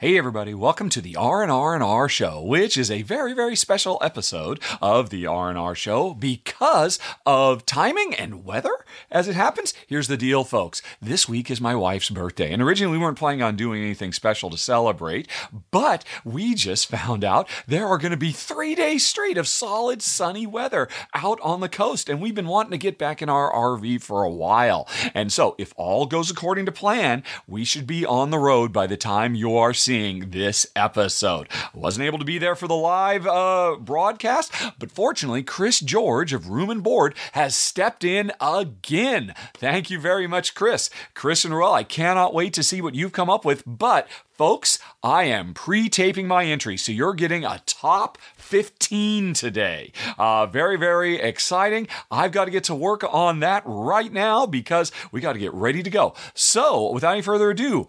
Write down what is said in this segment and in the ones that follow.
Hey everybody, welcome to the R&R and R show, which is a very very special episode of the R&R show because of timing and weather. As it happens, here's the deal folks. This week is my wife's birthday, and originally we weren't planning on doing anything special to celebrate, but we just found out there are going to be 3 days straight of solid sunny weather out on the coast, and we've been wanting to get back in our RV for a while. And so, if all goes according to plan, we should be on the road by the time you are seeing this episode. Wasn't able to be there for the live uh, broadcast, but fortunately, Chris George of Room and Board has stepped in again. Thank you very much, Chris. Chris and Ruel, I cannot wait to see what you've come up with, but folks, I am pre taping my entry, so you're getting a top 15 today. Uh, very, very exciting. I've got to get to work on that right now because we got to get ready to go. So, without any further ado,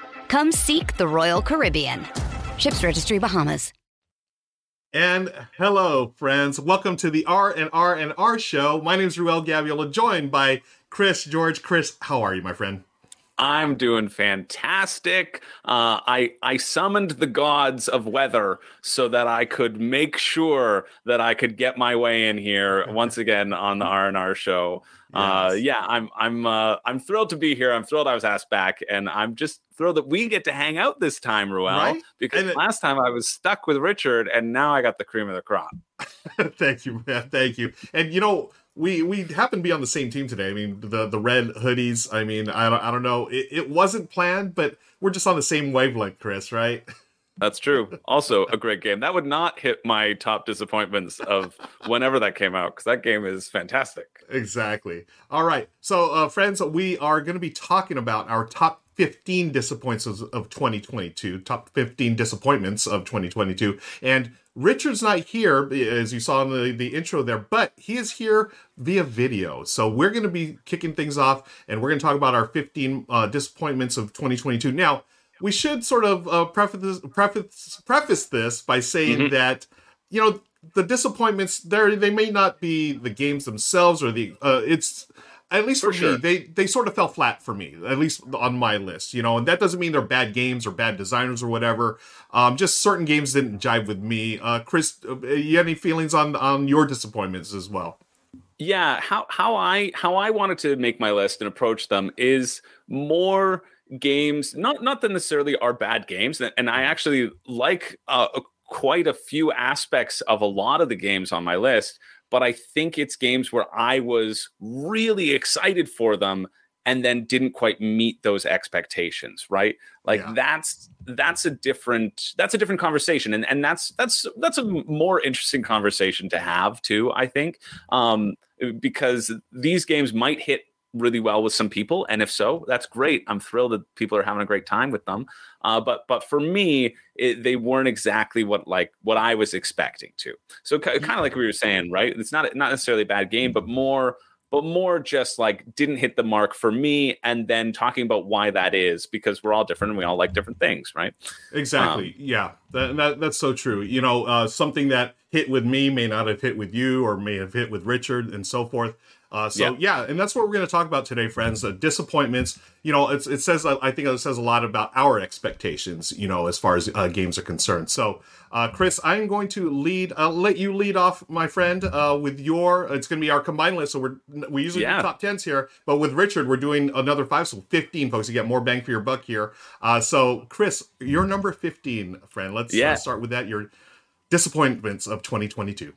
Come seek the Royal Caribbean. Ships Registry Bahamas. And hello, friends. Welcome to the R and R and R show. My name is Ruel Gaviola, joined by Chris George. Chris, how are you, my friend? I'm doing fantastic. Uh, I I summoned the gods of weather so that I could make sure that I could get my way in here once again on the R and R show. Uh, yeah, I'm I'm uh, I'm thrilled to be here. I'm thrilled I was asked back, and I'm just thrilled that we get to hang out this time, Ruel. Right? Because it, last time I was stuck with Richard, and now I got the cream of the crop. thank you, man. Thank you. And you know, we we happen to be on the same team today. I mean, the the red hoodies. I mean, I don't I don't know. It, it wasn't planned, but we're just on the same wavelength, Chris. Right? That's true. Also, a great game. That would not hit my top disappointments of whenever that came out because that game is fantastic. Exactly. All right. So, uh, friends, we are going to be talking about our top 15 disappointments of 2022, top 15 disappointments of 2022. And Richard's not here, as you saw in the, the intro there, but he is here via video. So we're going to be kicking things off and we're going to talk about our 15 uh, disappointments of 2022. Now, we should sort of uh, preface, preface, preface this by saying mm-hmm. that, you know, the disappointments there they may not be the games themselves or the uh, it's at least for, for sure. me they they sort of fell flat for me at least on my list you know and that doesn't mean they're bad games or bad designers or whatever. Um, just certain games didn't jive with me. Uh, chris uh, you have any feelings on on your disappointments as well? Yeah how how i how i wanted to make my list and approach them is more games not not that necessarily are bad games and i actually like uh, quite a few aspects of a lot of the games on my list but i think it's games where i was really excited for them and then didn't quite meet those expectations right like yeah. that's that's a different that's a different conversation and and that's that's that's a more interesting conversation to have too i think um because these games might hit really well with some people and if so that's great. I'm thrilled that people are having a great time with them. Uh, but but for me it, they weren't exactly what like what i was expecting to. So kind of like we were saying right it's not not necessarily a bad game but more but more just like didn't hit the mark for me and then talking about why that is because we're all different and we all like different things right? Exactly. Um, yeah. That, that, that's so true. You know uh, something that hit with me may not have hit with you or may have hit with richard and so forth uh, so yeah. yeah. and that's what we're going to talk about today, friends. Uh, disappointments. You know, it says I think it says a lot about our expectations. You know, as far as uh, games are concerned. So, uh, Chris, I'm going to lead. I'll let you lead off, my friend, uh, with your. It's going to be our combined list. So we're we usually yeah. do top tens here, but with Richard, we're doing another five, so 15 folks. You get more bang for your buck here. Uh, so, Chris, you're number 15, friend. Let's yeah. start with that. Your disappointments of 2022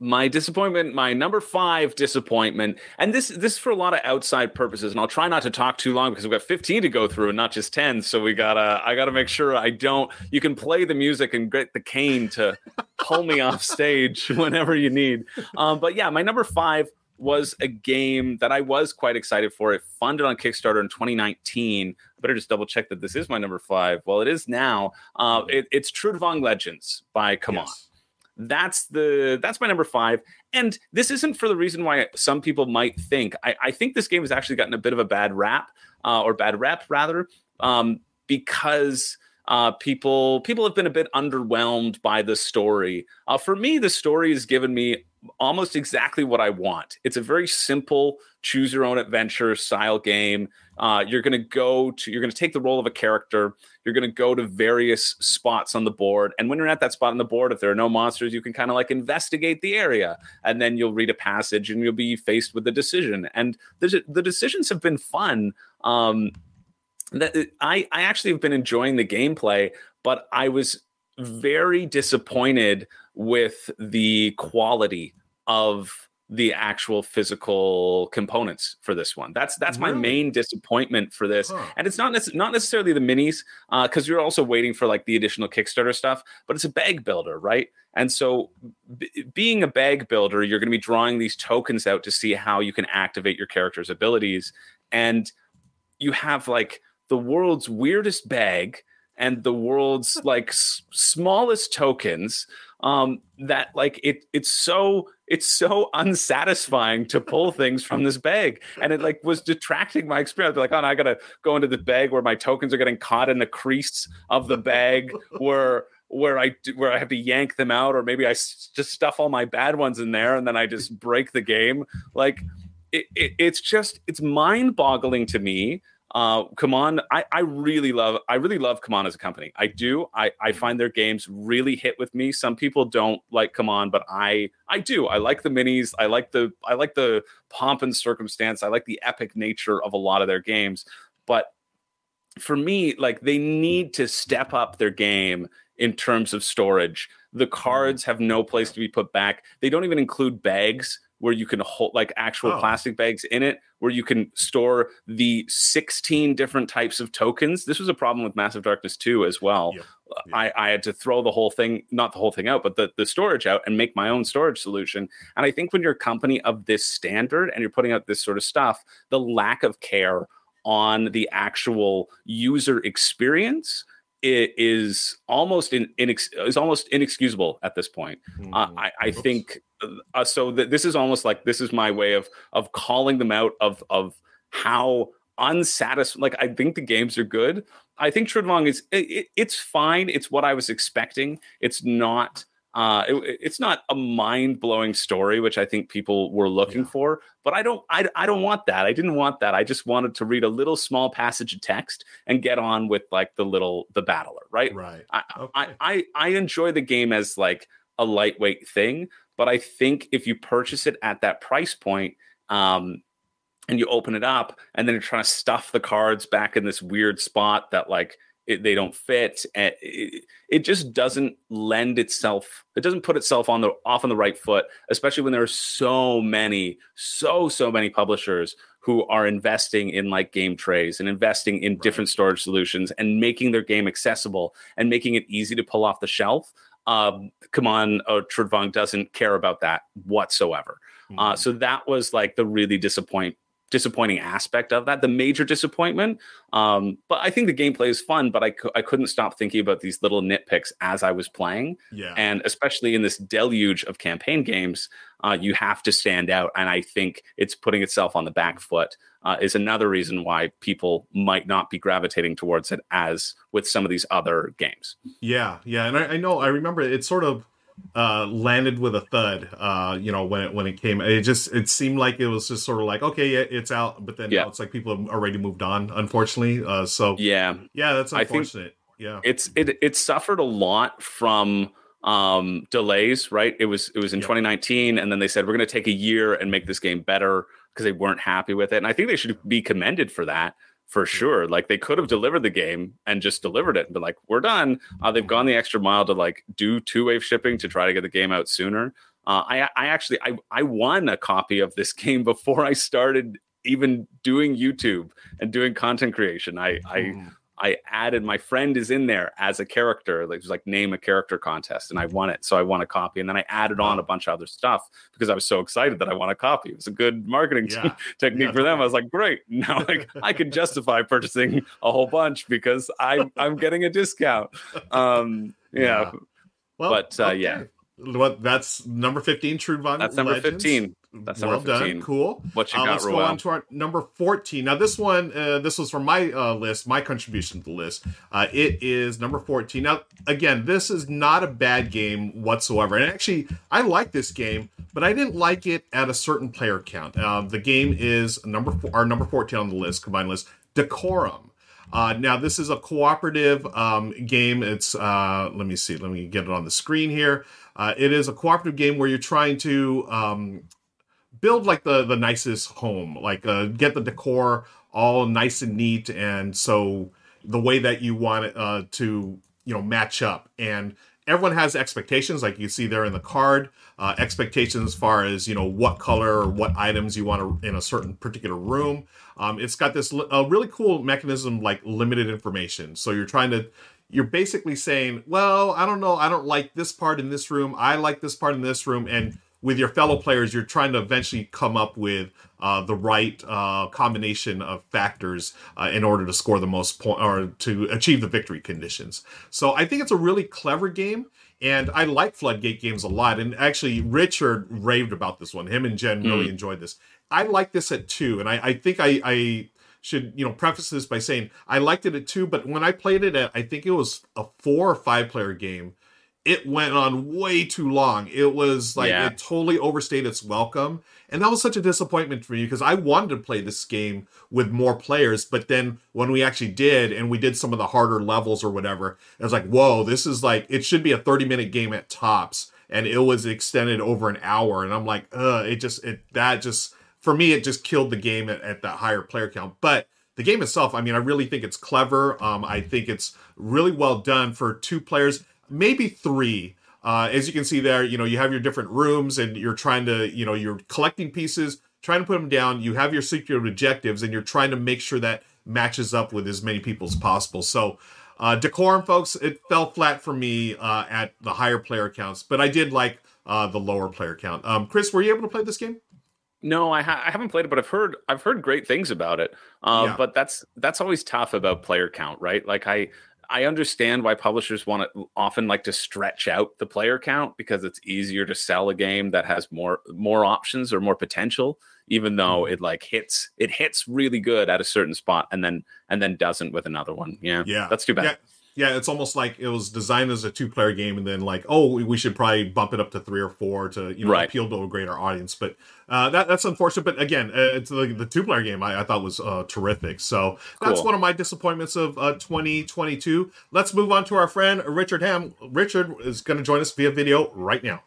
my disappointment my number five disappointment and this this is for a lot of outside purposes and i'll try not to talk too long because we've got 15 to go through and not just 10 so we gotta i gotta make sure i don't you can play the music and get the cane to pull me off stage whenever you need. Um, but yeah my number five was a game that I was quite excited for. It funded on Kickstarter in 2019. better just double check that this is my number five. Well, it is now. Uh, it, it's Trudvang Legends by CMON. Yes. That's the that's my number five. And this isn't for the reason why some people might think. I, I think this game has actually gotten a bit of a bad rap, uh, or bad rep rather, um, because uh, people people have been a bit underwhelmed by the story. Uh, for me, the story has given me almost exactly what I want. It's a very simple choose your own adventure style game. Uh, you're going to go to, you're going to take the role of a character. You're going to go to various spots on the board. And when you're at that spot on the board, if there are no monsters, you can kind of like investigate the area. And then you'll read a passage and you'll be faced with a decision. And the, the decisions have been fun. Um, that I, I actually have been enjoying the gameplay, but I was very disappointed with the quality of the actual physical components for this one. That's that's really? my main disappointment for this, huh. and it's not nec- not necessarily the minis because uh, you're also waiting for like the additional Kickstarter stuff, but it's a bag builder, right? And so, b- being a bag builder, you're going to be drawing these tokens out to see how you can activate your character's abilities, and you have like the world's weirdest bag and the world's like s- smallest tokens um that like it it's so it's so unsatisfying to pull things from this bag. And it like was detracting my experience. Like oh no, i gotta go into the bag where my tokens are getting caught in the crease of the bag where where I do, where I have to yank them out, or maybe I s- just stuff all my bad ones in there, and then I just break the game. Like it, it, it's just it's mind boggling to me uh, CMON, I, I really love I really love CMON as a company. I do. I, I find their games really hit with me. Some people don't like CMON, but I I do. I like the minis. I like the I like the pomp and circumstance. I like the epic nature of a lot of their games. But for me, like they need to step up their game in terms of storage. The cards have no place to be put back. They don't even include bags where you can hold like actual oh. plastic bags in it where you can store the 16 different types of tokens this was a problem with massive darkness 2 as well yep. Yep. I, I had to throw the whole thing not the whole thing out but the, the storage out and make my own storage solution and i think when you're a company of this standard and you're putting out this sort of stuff the lack of care on the actual user experience it is almost in, inex, is almost inexcusable at this point. Mm-hmm. Uh, I, I think uh, so. Th- this is almost like this is my way of of calling them out of of how unsatisfied. Like I think the games are good. I think Trudvang is it, it's fine. It's what I was expecting. It's not uh, it, it's not a mind blowing story, which I think people were looking yeah. for. But I don't, I, I don't want that. I didn't want that. I just wanted to read a little small passage of text and get on with like the little the battler, right? Right. I, okay. I, I, I enjoy the game as like a lightweight thing, but I think if you purchase it at that price point, um, and you open it up, and then you're trying to stuff the cards back in this weird spot that like it, they don't fit and it, it, just doesn't lend itself it doesn't put itself on the off on the right foot especially when there are so many so so many publishers who are investing in like game trays and investing in different storage solutions and making their game accessible and making it easy to pull off the shelf um, CMON uh, Trudvang doesn't care about that whatsoever mm-hmm. uh, so that was like the really disappoint disappointing aspect of that, the major disappointment. Um, but I think the gameplay is fun, but I, I couldn't stop thinking about these little nitpicks as I was playing. Yeah. And especially in this deluge of campaign games, uh, you have to stand out. And I think it's putting itself on the back foot. Uh, is another reason why people might not be gravitating towards it as with some of these other games. Yeah, yeah, and I, I know I remember it's sort of uh, landed with a thud. Uh, you know, when it when it came, it just it seemed like it was just sort of like okay, yeah, it's out, but then yeah. it's like people have already moved on, unfortunately. Uh, so yeah, yeah, that's unfortunate. yeah, it's it it suffered a lot from um delays right it was it was in yep. 2019 and then they said we're going to take a year and make this game better because they weren't happy with it and i think they should be commended for that for sure. Like they could have delivered the game and just delivered it and be like, we're done. Uh, they've gone the extra mile to like do two wave shipping to try to get the game out sooner. Uh, I, I actually I, I won a copy of this game before I started even doing YouTube and doing content creation. I I, I added my friend is in there as a character. Like it was like name a character contest, and I won it. So I won a copy, and then I added on a bunch of other stuff because I was so excited that I won a copy. It was a good marketing Yeah. technique Yeah, for them. I was like, great. Now like I can justify purchasing a whole bunch because I I'm getting a discount. Um, yeah, Yeah. Well, But, uh, yeah. What that's number fifteen, Trudvang that's number Legends. fifteen. That's well done, fifteen. cool. What you Uh, got, let's go on to our number 14. Now, this one, uh, this was from my uh, list, my contribution to the list. Uh, it is number 14. Now, again, this is not a bad game whatsoever. And actually, I like this game, but I didn't like it at a certain player count. Uh, the game is number four, our number 14 on the list, combined list, Decorum. Uh, now, this is a cooperative um, game. It's, uh, let me see, let me get it on the screen here. Uh, it is a cooperative game where you're trying to um, build like the the nicest home like uh get the decor all nice and neat and so the way that you want it uh to you know match up. And everyone has expectations like you see there in the card uh expectations as far as you know what color or what items you want to in a certain particular room. Um it's got this li- a really cool mechanism like limited information. So you're trying to you're basically saying, well, I don't know, I don't like this part in this room, I like this part in this room, and with your fellow players, you're trying to eventually come up with uh, the right uh, combination of factors uh, in order to score the most point or to achieve the victory conditions. So I think it's a really clever game. And I like Floodgate games a lot. And actually, Richard raved about this one. Him and Jen really enjoyed this. I like this at two. And I, I think I, I should you know preface this by saying I liked it at two, but when I played it at I think it was a four or five player game, it went on way too long. It was like Yeah. it totally overstayed its welcome, and that was such a disappointment for me because I wanted to play this game with more players, but then when we actually did and we did some of the harder levels or whatever, it was like whoa, this is like it should be a thirty minute game at tops, and it was extended over an hour, and I'm like, uh, it just it that just for me it just killed the game at, at that higher player count. But the game itself i mean i really think it's clever. Um, i think it's really well done for two players maybe three uh, as you can see there you know you have your different rooms and you're trying to you know you're collecting pieces trying to put them down you have your secret objectives and you're trying to make sure that matches up with as many people as possible so uh, decorum folks it fell flat for me uh, at the higher player counts but i did like uh, the lower player count um, chris were you able to play this game No, I, ha- I haven't played it, but I've heard I've heard great things about it. Uh, Yeah. But that's that's always tough about player count, right? Like I I understand why publishers want to often like to stretch out the player count because it's easier to sell a game that has more more options or more potential, even though Mm-hmm. it like hits it hits really good at a certain spot and then and then doesn't with another one. Yeah, Yeah, that's too bad. Yeah, yeah, it's almost like it was designed as a two-player game, and then like, oh, we, should probably bump it up to three or four to you know Right. appeal to a greater audience. But uh, that that's unfortunate. But again, uh, it's the, the two-player game I, I thought was uh, terrific. So that's Cool. one of my disappointments of uh, 2022. Let's move on to our friend Richard Ham. Richard is going to join us via video right now.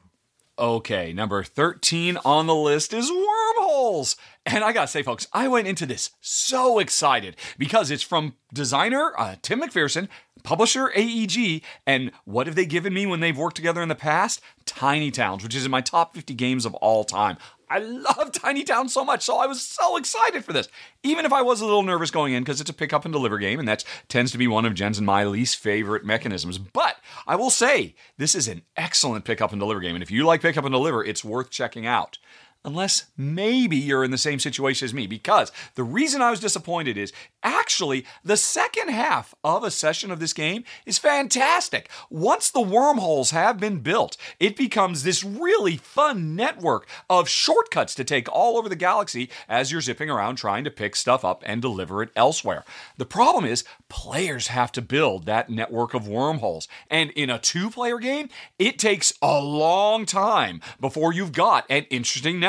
Okay, number 13 on the list is Wormholes. And I gotta say, folks, I went into this so excited because it's from designer uh, Tim McPherson, publisher AEG, and what have they given me when they've worked together in the past? Tiny Towns, which is in my top 50 games of all time. I love Tiny Town so much, so I was so excited for this. Even if I was a little nervous going in because it's a pick up and deliver game, and that tends to be one of Jen's and my least favorite mechanisms. But I will say, this is an excellent pick up and deliver game, and if you like pick up and deliver, it's worth checking out unless maybe you're in the same situation as me. Because the reason I was disappointed is actually the second half of a session of this game is fantastic. Once the wormholes have been built, it becomes this really fun network of shortcuts to take all over the galaxy as you're zipping around trying to pick stuff up and deliver it elsewhere. The problem is, players have to build that network of wormholes. And in a two player game, it takes a long time before you've got an interesting network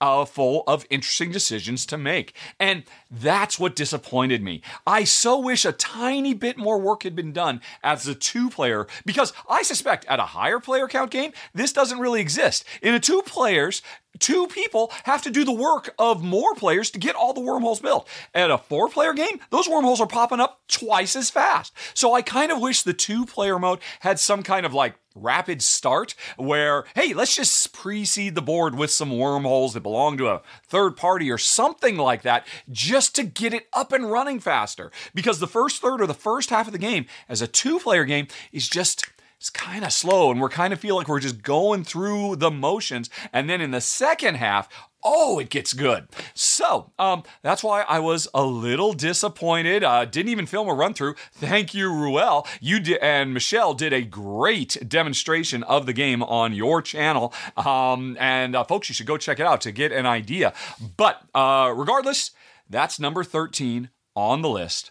uh, full of interesting decisions to make. And that's what disappointed me. I so wish a tiny bit more work had been done as a two player, because I suspect at a higher player count game, this doesn't really exist. In a two players, two people have to do the work of more players to get all the wormholes built. At a four player game, those wormholes are popping up twice as fast. So I kind of wish the two player mode had some kind of like rapid start where, hey, let's just pre-seed the board with some wormholes that belong to a third party or something like that just to get it up and running faster. Because the first third or the first half of the game as a two player game is just it's kind of slow and we're kind of feel like we're just going through the motions. And then in the second half, oh, it gets good. So um, that's why I was a little disappointed. Uh, didn't even film a run through. Thank you, Ruel. You did, and Michelle did a great demonstration of the game on your channel. Um, and uh, folks, you should go check it out to get an idea. But uh, regardless, that's number 13 on the list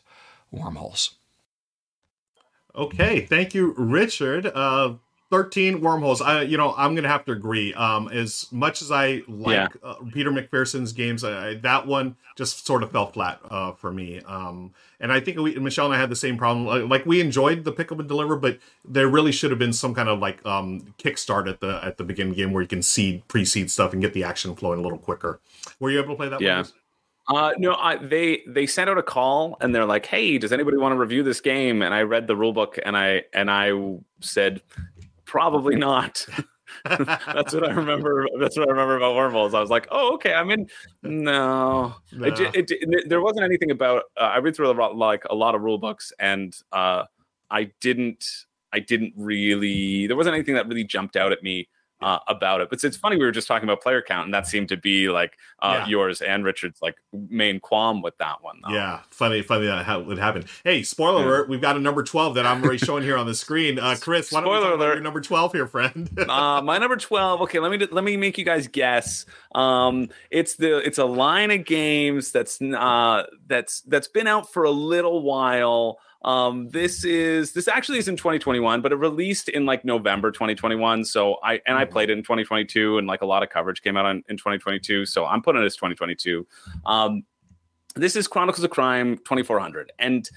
wormholes. Okay, thank you, Richard. Uh, 13 wormholes. I, you know, I'm gonna have to agree. Um, as much as I like yeah. uh, Peter McPherson's games, I, that one just sort of fell flat uh, for me. Um, and I think we, Michelle and I had the same problem. Like we enjoyed the pick up and deliver, but there really should have been some kind of like um, kickstart at the at the beginning the game where you can seed pre-seed stuff and get the action flowing a little quicker. Were you able to play that? Yeah. One? Uh, no, I, they they sent out a call and they're like, "Hey, does anybody want to review this game?" And I read the rule book and I and I said, "Probably not." that's what I remember. That's what I remember about wormholes. I was like, "Oh, okay, I'm in." No, no. It, it, it, there wasn't anything about. Uh, I read through a lot, like a lot of rule books, and uh, I didn't. I didn't really. There wasn't anything that really jumped out at me uh, about it. But it's funny we were just talking about player count, and that seemed to be like uh, yeah. yours and Richard's like main qualm with that one. Though. Yeah, funny, funny that how would happen. Hey, spoiler yeah. alert: we've got a number twelve that I'm already showing here on the screen. Uh, Chris, why don't spoiler alert. your number twelve here, friend? uh, my number twelve. Okay, let me let me make you guys guess. Um, it's the it's a line of games that's uh that's that's been out for a little while. Um, this is this actually is in 2021, but it released in like November 2021. So I and I mm-hmm. played it in 2022, and like a lot of coverage came out on, in 2022. So I'm putting it as 2022. Um, this is Chronicles of Crime 2400, and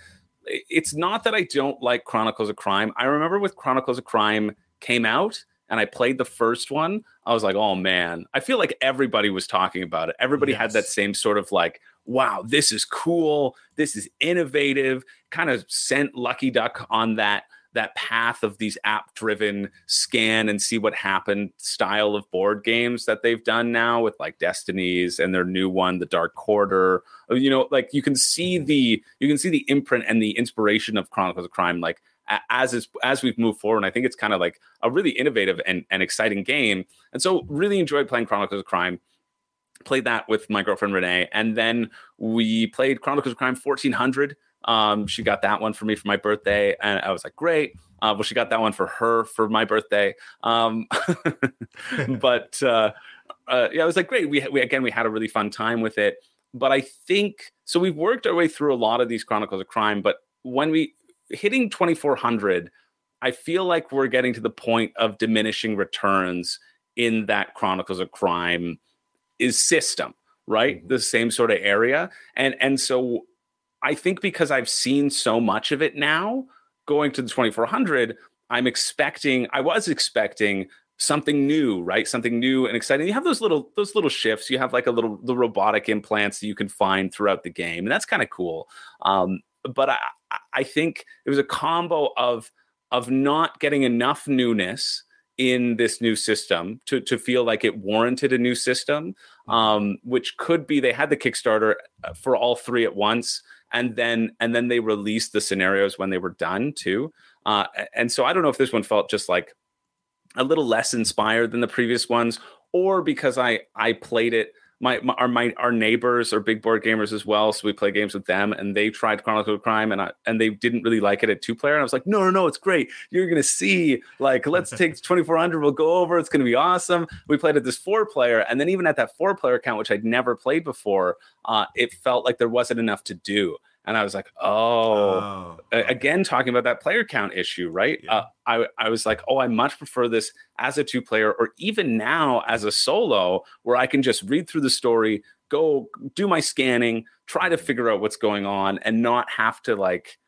it's not that I don't like Chronicles of Crime. I remember with Chronicles of Crime came out and I played the first one, I was like, oh man, I feel like everybody was talking about it. Everybody yes. had that same sort of like wow, this is cool, this is innovative, kind of sent Lucky Duck on that that path of these app driven scan and see what happened style of board games that they've done now with like destinies and their new one the dark quarter. Oh, you know like you can see mm-hmm. the you can see the imprint and the inspiration of chronicles of crime like as is as we've moved forward and i think it's kind of like a really innovative and, and exciting game and so really enjoyed playing chronicles of crime played that with my girlfriend Renee, and then we played Chronicles of Crime 1400. Um, she got that one for me for my birthday, and I was like, great. Uh, well, she got that one for her for my birthday. Um, but uh, uh, yeah, I was like, great. We, we again, we had a really fun time with it. But I think so. We've worked our way through a lot of these Chronicles of Crime, but when we hitting 2400, I feel like we're getting to the point of diminishing returns in that Chronicles of Crime is system, right? Mm-hmm. The same sort of area. And and so I think because I've seen so much of it now going to the 2400, I'm expecting I was expecting something new, right? Something new and exciting. You have those little those little shifts. You have like a little the robotic implants that you can find throughout the game, and that's kind of cool. Um, but I I think it was a combo of of not getting enough newness in this new system to, to feel like it warranted a new system, mm-hmm. um, which could be they had the Kickstarter uh, for all three at once, and then and then they released the scenarios when they were done too. Uh, and so I don't know if this one felt just like a little less inspired than the previous ones, or because I I played it my, my, our my our neighbors are big board gamers as well, so we play games with them, and they tried Chronicle of Crime, and I, and they didn't really like it at two player. And I was like, no, no, no, it's great. You're gonna see, like, let's take 2400. We'll go over. It's gonna be awesome. We played at this four player, and then even at that four player count, which I'd never played before, uh, it felt like there wasn't enough to do and I was like, oh, oh again, talking about that player count issue, right? Yeah. Uh, I, I was like, oh, I much prefer this as a two player or even now as a solo where I can just read through the story, go do my scanning, try to figure out what's going on and not have to like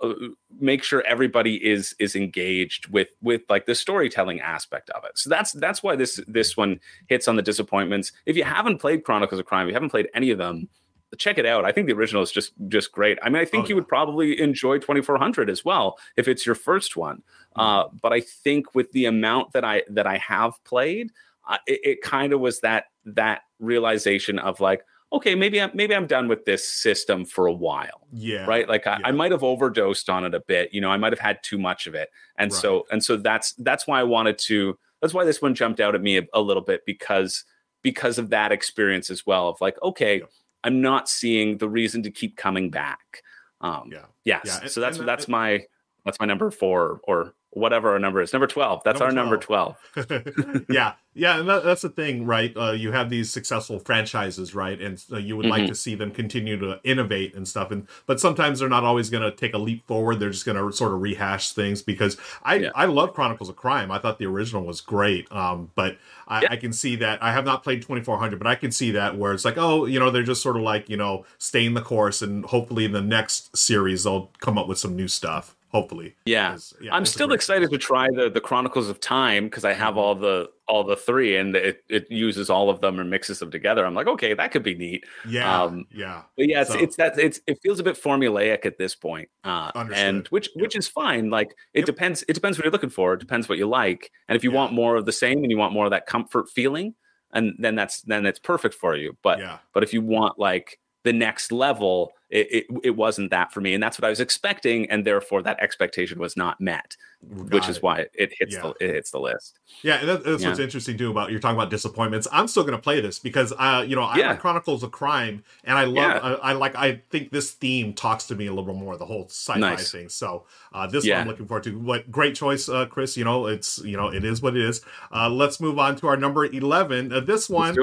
uh, make sure everybody is is engaged with with like the storytelling aspect of it. So that's that's why this this one hits on the disappointments. If you haven't played Chronicles of Crime, you haven't played any of them, check it out. I think the original is just just great. I mean, I think oh, you yeah. would probably enjoy 2400 as well if it's your first one. Mm-hmm. Uh, but I think with the amount that I that I have played, uh, it, it kind of was that that realization of like okay, maybe I'm maybe I'm done with this system for a while. Yeah. Right. Like I, yeah. I might have overdosed on it a bit. You know, I might have had too much of it. And right. so and so that's that's why I wanted to that's why this one jumped out at me a, a little bit because because of that experience as well of like, okay, yeah. I'm not seeing the reason to keep coming back. Um yeah. Yes. Yeah. so that's that's my that's my number four or whatever our number is. Number 12. That's number our 12. number 12. yeah. Yeah. And that, that's the thing, right? Uh, you have these successful franchises, right? And uh, you would mm-hmm. like to see them continue to innovate and stuff. And, but sometimes they're not always going to take a leap forward. They're just going to sort of rehash things because I, yeah. I love Chronicles of Crime. I thought the original was great. Um, but I, yeah. I can see that I have not played 2400, but I can see that where it's like, oh, you know, they're just sort of like, you know, staying the course and hopefully in the next series, they'll come up with some new stuff hopefully. Yeah, yeah I'm still excited to try the the Chronicles of Time because I have mm-hmm. all the all the three and it, it uses all of them and mixes them together. I'm like, okay, that could be neat. Yeah, um, yeah. But yeah, it's, so. it's that it's it feels a bit formulaic at this point, uh, and which yep. which is fine. Like it yep. depends. It depends what you're looking for. It depends what you like. And if you yeah. want more of the same and you want more of that comfort feeling, and then that's then it's perfect for you. But yeah. but if you want like the next level it, it, it, wasn't that for me and that's what i was expecting and therefore that expectation was not met Got which it. is why it hits yeah. the it hits the list yeah that, that's yeah. what's interesting too about you're talking about disappointments i'm still going to play this because uh you know i yeah. like chronicles of crime and i love I, I, like i think this theme talks to me a little more the whole sci-fi nice. thing so uh this one i'm looking forward to what great choice uh chris you know it's you know it is what it is uh let's move on to our number 11 uh, this one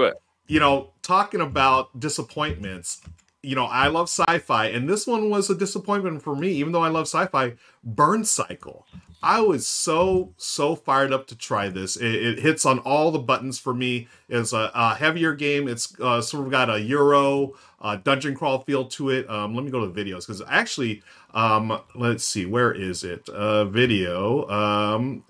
you know talking about disappointments you know, I love sci-fi, and this one was a disappointment for me, even though I love sci-fi. Burn Cycle. I was so so fired up to try this. It, it hits on all the buttons for me. It's a, a heavier game. It's uh, sort of got a Euro uh, dungeon crawl feel to it. Um, let me go to the videos because actually, um, let's see, where is it? Uh, video. Um,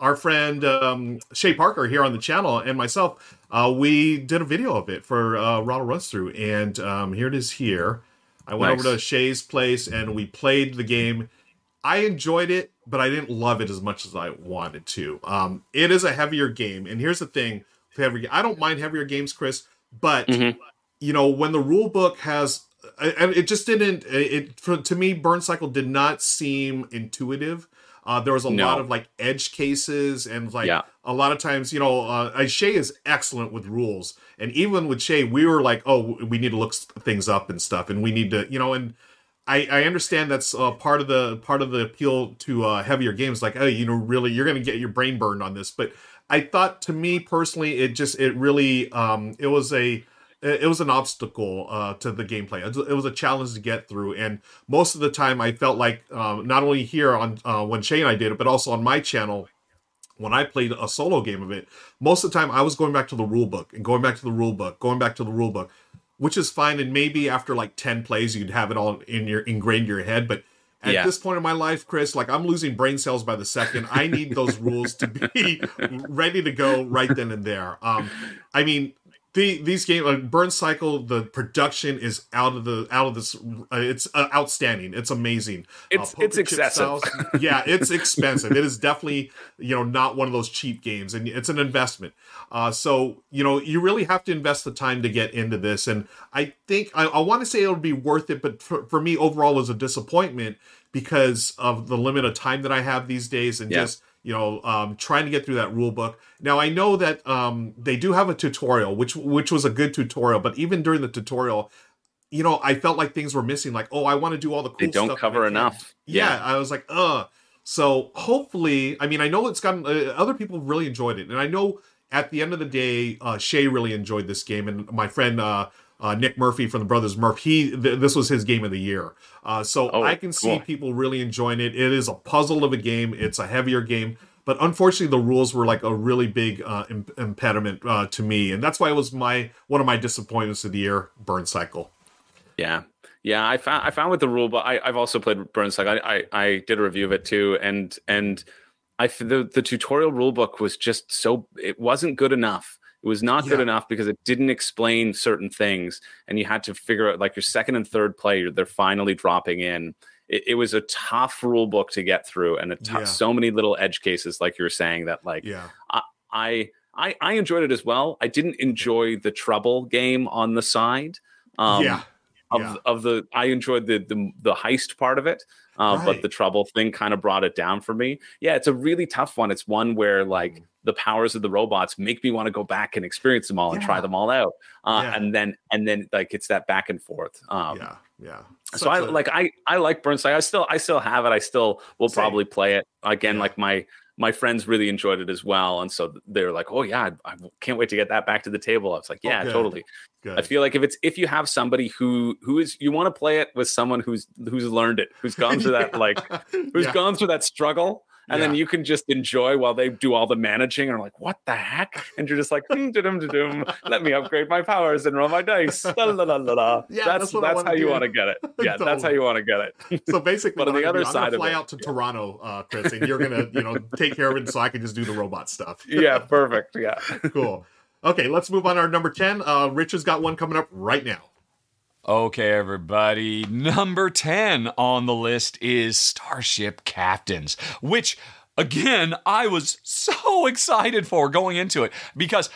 our friend um, Shay Parker here on the channel and myself, uh, we did a video of it for uh, Rahdo Runs Through, and um, here it is. Here, I went nice. over to Shay's place and we played the game. I enjoyed it, but I didn't love it as much as I wanted to. Um, it is a heavier game, and here's the thing: heavier. I don't mind heavier games, Chris, but mm-hmm. you know when the rule book has and it just didn't it for, to me burn cycle did not seem intuitive uh, there was a no. lot of like edge cases and like yeah. a lot of times, you know, uh, Shay is excellent with rules, and even with Shay, we were like, oh, we need to look things up and stuff, and we need to, you know, and I, I understand that's uh, part of the part of the appeal to uh, heavier games, like, oh, you know, really, you're gonna get your brain burned on this, but I thought to me personally, it just it really um, it was a it was an obstacle uh, to the gameplay. It was a challenge to get through, and most of the time, I felt like um, not only here on uh, when Shane and I did it, but also on my channel when I played a solo game of it. Most of the time, I was going back to the rule book and going back to the rule book, going back to the rule book, which is fine. And maybe after like ten plays, you'd have it all in your ingrained in your head, but at yeah. this point in my life, Chris, like I'm losing brain cells by the second. I need those rules to be ready to go right then and there. Um, I mean, the these games like burn cycle the production is out of the out of this uh, it's uh, outstanding. It's amazing. It's uh, it's excessive. Yeah it's expensive. It is definitely you know not one of those cheap games and it's an investment. Uh, so you know you really have to invest the time to get into this and i think i, I want to say it'll be worth it but for, for me overall was a disappointment because of the limit of time that i have these days and yeah. just you know, um, trying to get through that rule book. Now I know that um, they do have a tutorial, which which was a good tutorial, but even during the tutorial, you know, I felt like things were missing. Like, oh, I want to do all the cool. They don't cover enough. Yeah, yeah, I was like, uh. So hopefully, I mean, I know it's gotten uh, other people really enjoyed it, and I know at the end of the day, uh, Shay really enjoyed this game, and my friend uh, uh, Nick Murphy from the Brothers Murph. He th- this was his game of the year. Uh, so oh, I can see cool. people really enjoying it. It is a puzzle of a game. It's a heavier game, but unfortunately, the rules were like a really big uh, imp- impediment uh, to me, and that's why it was my one of my disappointments of the year. Burn cycle. Yeah, Yeah, I found I found with the rule, but I, I've also played Burns. Like I, I I did a review of it too, and and I the the tutorial rule book was just so it wasn't good enough. It was not good enough because it didn't explain certain things, and you had to figure out like your second and third play. They're finally dropping in. It, it was a tough rule book to get through, and a tough, Yeah. so many little edge cases, like you were saying, that like Yeah. I I I enjoyed it as well. I didn't enjoy the trouble game on the side. Um, yeah. Of, yeah. of the I enjoyed the the, the heist part of it, uh, Right. but the trouble thing kind of brought it down for me. Yeah, it's a really tough one. It's one where like Mm. the powers of the robots make me want to go back and experience them all and try them all out. Uh, Yeah. And then and then like it's that back and forth. Um, yeah. Yeah. so I Such a- like I I like Burn Cycle. I still I still have it. I still will Same. probably play it again. Yeah. Like my my friends really enjoyed it as well, and so they're like, "Oh yeah, I, I can't wait to get that back to the table." I was like, Oh, "Yeah, good. totally." good. I feel like if it's if you have somebody who who is you want to play it with someone who's who's learned it, who's gone through that like who's yeah. gone through that struggle. And then you can just enjoy while they do all the managing. And I'm like, what the heck? And you're just like, da-dum, da-dum. let me upgrade my powers and roll my dice. La, la, la, la, la. Yeah, that's that's that's how you want to get it. Yeah, that's how you want to get it. So basically, But on the other do, I'm gonna fly it- out to Toronto, uh, Chris, and you're gonna, you know, take care of it so I can just do the robot stuff. yeah, perfect. Yeah. cool. Okay, let's move on to our number 10. Uh, Rich has got one coming up right now. Okay, everybody. Number 10 on the list is Starship Captains, which, again, I was so excited for going into it because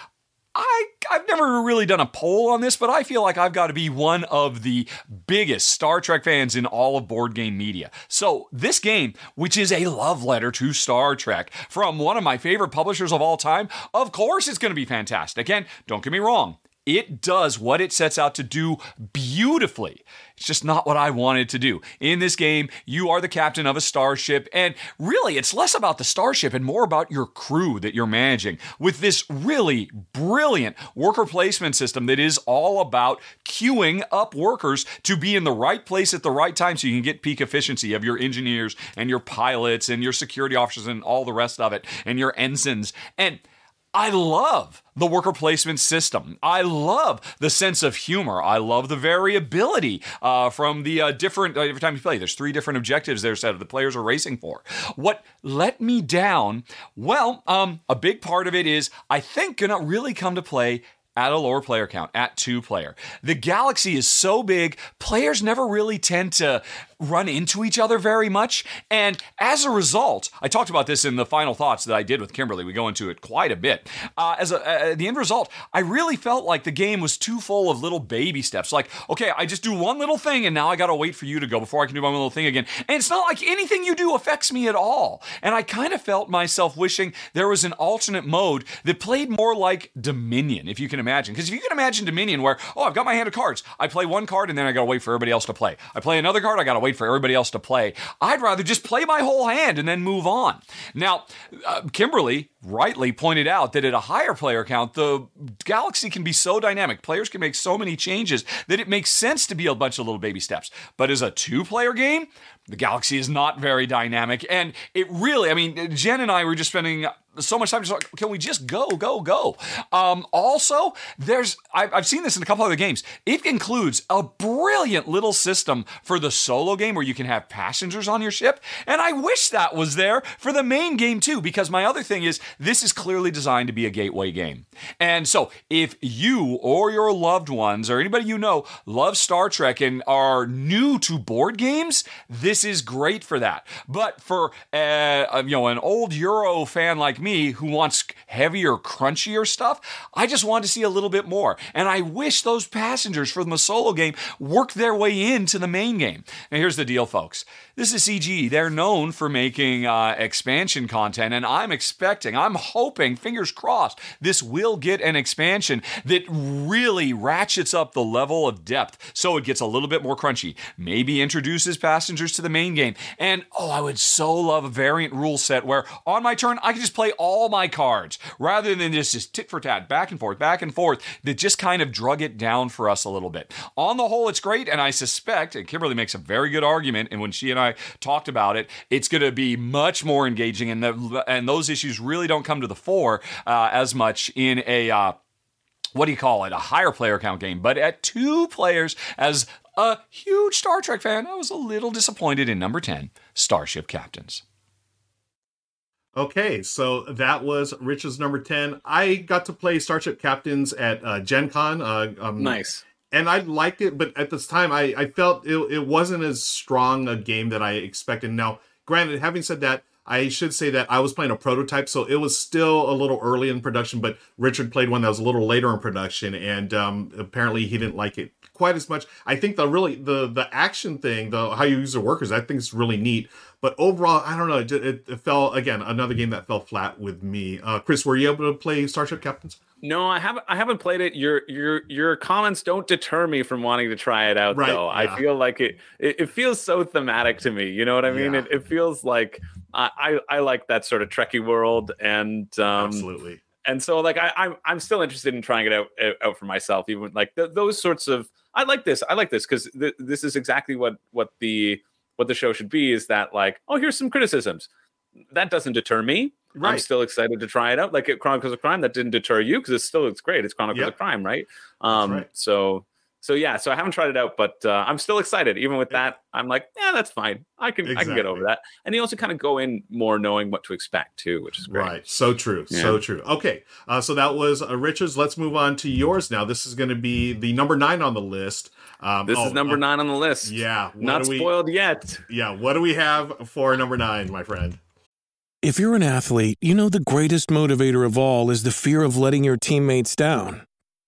I, I've never really done a poll on this, but I feel like I've got to be one of the biggest Star Trek fans in all of board game media. So, this game, which is a love letter to Star Trek from one of my favorite publishers of all time, of course it's going to be fantastic. And don't get me wrong, it does what it sets out to do beautifully. It's just not what I wanted to do. In this game, you are the captain of a starship, and really, it's less about the starship and more about your crew that you're managing with this really brilliant worker placement system that is all about queuing up workers to be in the right place at the right time so you can get peak efficiency of your engineers and your pilots and your security officers and all the rest of it and your ensigns. And I love the worker placement system. I love the sense of humor. I love the variability uh, from the uh, different, uh, every time you play, there's three different objectives there that the players are racing for. What let me down? Well, um, a big part of it is, I think, gonna really come to play at a lower player count, at two player. The galaxy is so big, players never really tend to run into each other very much. And as a result, I talked about this in the final thoughts that I did with Kimberly. We go into it quite a bit. Uh, as a, uh, the end result, I really felt like the game was too full of little baby steps. Like, okay, I just do one little thing and now I got to wait for you to go before I can do my little thing again. And it's not like anything you do affects me at all. And I kind of felt myself wishing there was an alternate mode that played more like Dominion, if you can imagine. Because if you can imagine Dominion, where, oh, I've got my hand of cards, I play one card and then I got to wait for everybody else to play. I play another card, I got to wait for everybody else to play. I'd rather just play my whole hand and then move on. Now, uh, Kimberly rightly pointed out that at a higher player count, the galaxy can be so dynamic. Players can make so many changes that it makes sense to be a bunch of little baby steps. But as a two player game, the galaxy is not very dynamic. And it really, I mean, Jen and I were just spending so much time just like, can we just go, go, go? Um, also, there's, I've, I've seen this in a couple other games. It includes a brilliant little system for the solo game where you can have passengers on your ship. And I wish that was there for the main game too, because my other thing is this is clearly designed to be a gateway game. And so if you or your loved ones or anybody you know love Star Trek and are new to board games, this is great for that. But for uh, you know an old Euro fan like me who wants heavier, crunchier stuff, I just want to see a little bit more. And I wish those passengers from the solo game worked their way into the main game. Now here's the deal, folks. This is CG. They're known for making uh, expansion content, and I'm expecting, I'm hoping, fingers crossed, this will get an expansion that really ratchets up the level of depth so it gets a little bit more crunchy. Maybe introduces passengers to the main game. And oh, I would so love a variant rule set where on my turn I can just play all my cards rather than just, just tit for tat, back and forth, back and forth, that just kind of drug it down for us a little bit. On the whole, it's great, and I suspect, and Kimberly makes a very good argument, and when she and I talked about it, it's going to be much more engaging, and the, and those issues really don't come to the fore uh, as much in a. Uh, what do you call it? A higher player count game, but at two players as a huge Star Trek fan, I was a little disappointed in number 10, Starship Captains. Okay, so that was Rich's number 10. I got to play Starship Captains at uh, Gen Con. Uh, um, nice. And I liked it, but at this time, I, I felt it, it wasn't as strong a game that I expected. Now, granted, having said that, I should say that I was playing a prototype, so it was still a little early in production. But Richard played one that was a little later in production, and um, apparently he didn't like it quite as much. I think the really the the action thing, the how you use the workers, I think is really neat. But overall, I don't know. It, it, it fell again another game that fell flat with me. Uh, Chris, were you able to play Starship Captains? No, I haven't. I haven't played it. Your your your comments don't deter me from wanting to try it out, right, though. Yeah. I feel like it, it, it. feels so thematic to me. You know what I mean? Yeah. It, it feels like I, I, I like that sort of Trekkie world, and um, absolutely. And so, like, I, I'm I'm still interested in trying it out out for myself. Even like th- those sorts of. I like this. I like this because th- this is exactly what what the what the show should be. Is that like, oh, here's some criticisms. That doesn't deter me Right. I'm still excited to try it out. Like Chronicles of Crime, that didn't deter you because it's still it's great. It's Chronicles yep. of Crime, right? Um, right. So so yeah, so I haven't tried it out, but uh, I'm still excited. Even with that, I'm like, yeah, that's fine. I can exactly. I can get over that. And you also kind of go in more knowing what to expect too, which is great. Right. So true. Yeah. So true. Okay. Uh, so that was uh, Richard's. Let's move on to yours now. This is going to be the number nine on the list. Um, this oh, is number uh, nine on the list. Yeah. Not we, spoiled yet. Yeah. What do we have for number nine, my friend? If you're an athlete, you know the greatest motivator of all is the fear of letting your teammates down.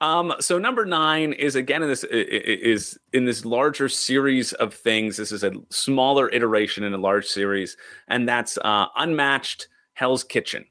Um, so number nine is again in this is in this larger series of things. This is a smaller iteration in a large series, and that's uh, Unmatched Hell's Kitchen.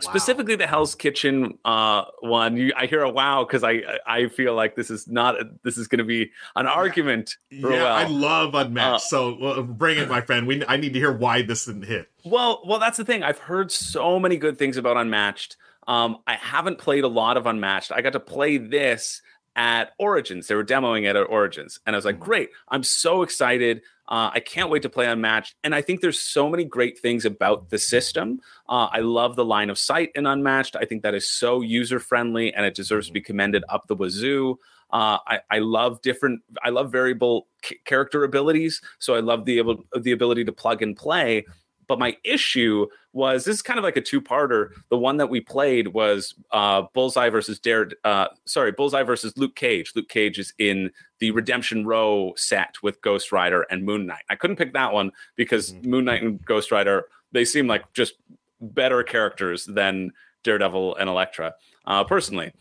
Wow. Specifically, the Hell's Kitchen uh, one. You, I hear a wow because I I feel like this is not a, this is going to be an argument. Yeah, yeah I love Unmatched. Uh, so bring it, my friend. We I need to hear why this didn't hit. Well, well, that's the thing. I've heard so many good things about Unmatched. Um, I haven't played a lot of Unmatched. I got to play this at Origins. They were demoing it at Origins. And I was like, mm-hmm. great. I'm so excited. Uh, I can't wait to play Unmatched. And I think there's so many great things about the system. Uh, I love the line of sight in Unmatched. I think that is so user friendly and it deserves to be commended up the wazoo. Uh, I, I love different. I love variable c- character abilities, so I love the able the ability to plug and play. But my issue was this is kind of like a two-parter. The one that we played was uh, Bullseye versus Dare. Uh, sorry, Bullseye versus Luke Cage. Luke Cage is in the Redemption Row set with Ghost Rider and Moon Knight. I couldn't pick that one because mm-hmm. Moon Knight and Ghost Rider they seem like just better characters than Daredevil and Elektra, uh, personally.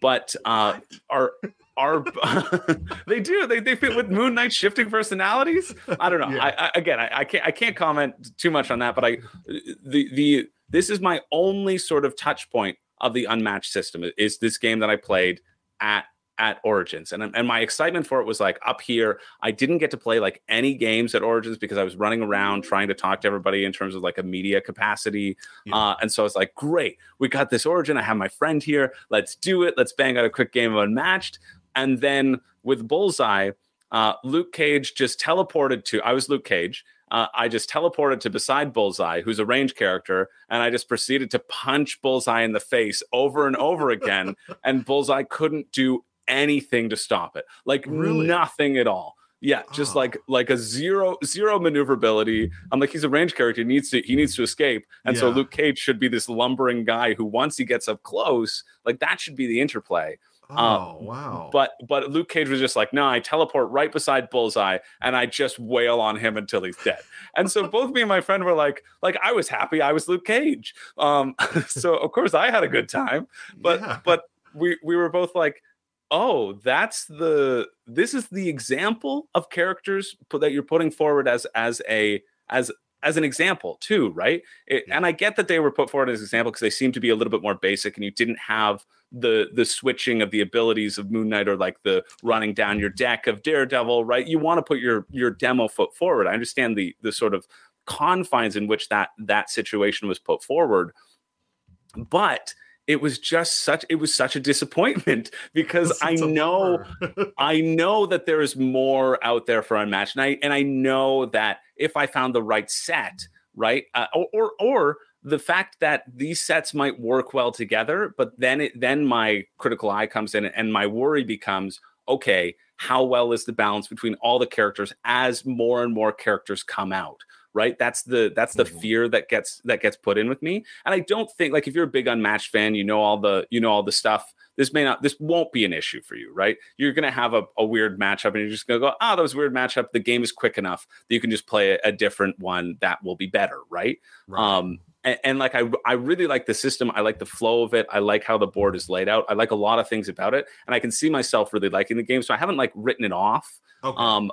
But uh, our are they do they, they fit with moon knight shifting personalities i don't know yeah. I, I, again I, I, can't i can't comment too much on that but i the the this is my only sort of touch point of the unmatched system is this game that i played at at Origins. And, and my excitement for it was like up here. I didn't get to play like any games at Origins because I was running around trying to talk to everybody in terms of like a media capacity. Yeah. Uh, and so I was like, great, we got this Origin. I have my friend here. Let's do it. Let's bang out a quick game of Unmatched. And then with Bullseye, uh, Luke Cage just teleported to. I was Luke Cage. Uh, I just teleported to beside Bullseye, who's a range character, and I just proceeded to punch Bullseye in the face over and over again. and Bullseye couldn't do anything to stop it, like really? nothing at all. Yeah, just oh. like like a zero zero maneuverability. I'm like he's a range character. He needs to he needs to escape, and yeah. so Luke Cage should be this lumbering guy who once he gets up close, like that should be the interplay. Oh Um, wow! But but Luke Cage was just like, no, I teleport right beside Bullseye and I just wail on him until he's dead. And so both me and my friend were like, like I was happy I was Luke Cage. Um, so of course I had a good time, but Yeah. but we we were both like, oh, that's the this is the example of characters that you're putting forward as as a as as an example too, right? It. And I get that they were put forward as an example because they seem to be a little bit more basic, and you didn't have the the switching of the abilities of Moon Knight or like the running down your deck of Daredevil, right? You want to put your your demo foot forward. I understand the the sort of confines in which that that situation was put forward, but it was just such it was such a disappointment because It's I know. I know that there is more out there for Unmatched, and I and I know that if I found the right set, right, uh, or, or or the fact that these sets might work well together, but then it then my critical eye comes in, and my worry becomes, okay, how well is the balance between all the characters as more and more characters come out? Right, that's the that's the Mhm. fear that gets that gets put in with me, and I don't think like if you're a big Unmatched fan, you know all the you know all the stuff this may not this won't be an issue for you right you're going to have a, a weird matchup and you're just going to go oh that was a weird matchup the game is quick enough that you can just play a, a different one that will be better right, Right. um and, and like I, I really like the system. I like the flow of it. I like how the board is laid out. I like a lot of things about it and i can see myself really liking the game so i haven't like written it off. Okay. um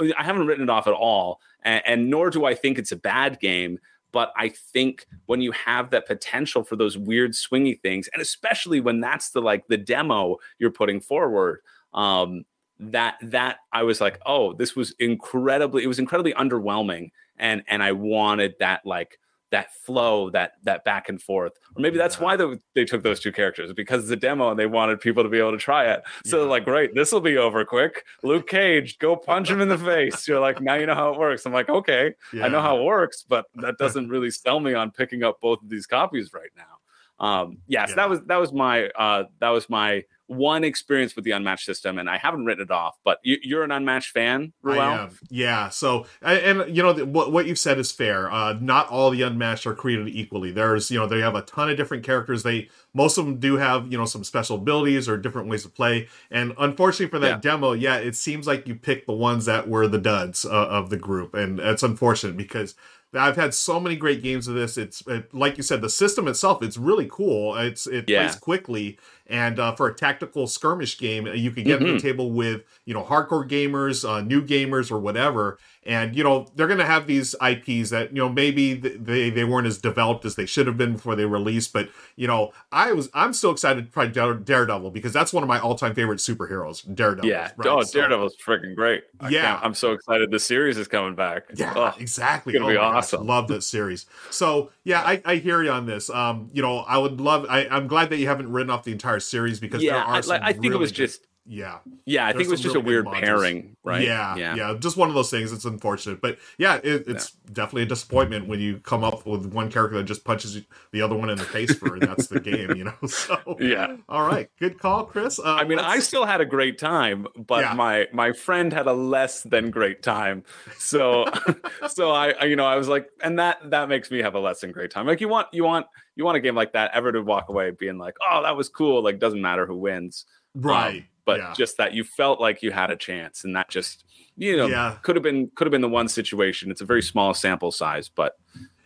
i haven't written it off at all and, and nor do i think it's a bad game but i think when you have that potential for those weird swingy things and especially when that's the like the demo you're putting forward um that that i was like oh this was incredibly it was incredibly underwhelming and and i wanted that like that flow that that back and forth or maybe that's Yeah. why they, they took those two characters because it's a demo and they wanted people to be able to try it so Yeah. they're like great this will be over quick luke cage go punch him in the face you're like now you know how it works i'm like okay I know how it works, but that doesn't really sell me on picking up both of these copies right now. Um, yes, Yeah. that was that was my uh, that was my one experience with the unmatched system, and I haven't written it off. But you, you're an unmatched fan, I Ruel? Yeah. So, and, you know, what what you've said is fair. Uh, not all the unmatched are created equally. There's, you know, they have a ton of different characters. They most of them do have, you know, some special abilities or different ways to play. And unfortunately for that Yeah. demo, yeah, it seems like you picked the ones that were the duds uh, of the group, and it's unfortunate because. I've had so many great games of this. It's it, like you said, the system itself. It's really cool. It's it Yeah. plays quickly, and uh, for a tactical skirmish game, you can get to Mm-hmm. the table with you know hardcore gamers, uh, new gamers, or whatever. And you know they're going to have these IPs that you know maybe they they weren't as developed as they should have been before they released. But you know I was I'm still excited to try Daredevil because that's one of my all time favorite superheroes. Daredevil. Yeah. right? oh, So- Daredevil's freaking great. I yeah. I'm so excited. The series is coming back. Yeah, Oh, exactly. it's gonna be my gosh, awesome. Love that series. So yeah, I, I hear you on this. Um, you know, I would love. I, I'm glad that you haven't written off the entire series because there yeah. are I, I think it was just yeah. yeah. I There's think it was just a really good weird modules. pairing, right? Yeah, Yeah. yeah, Just one of those things. It's unfortunate, but yeah, it, it's definitely a disappointment when you come up with one character that just punches the other one in the face for it. that's the game, you know. So Yeah. all right, good call, Chris. Uh, I mean, I let's- still had a great time, but Yeah. my my friend had a less than great time. So, so I, I, you know, I was like, and that that makes me have a less than great time. Like you want you want you want a game like that ever to walk away being like, oh, that was cool. Like doesn't matter who wins, Um, right, but yeah. just that you felt like you had a chance, and that just you know Yeah. could have been could have been the one situation. It's a very small sample size, but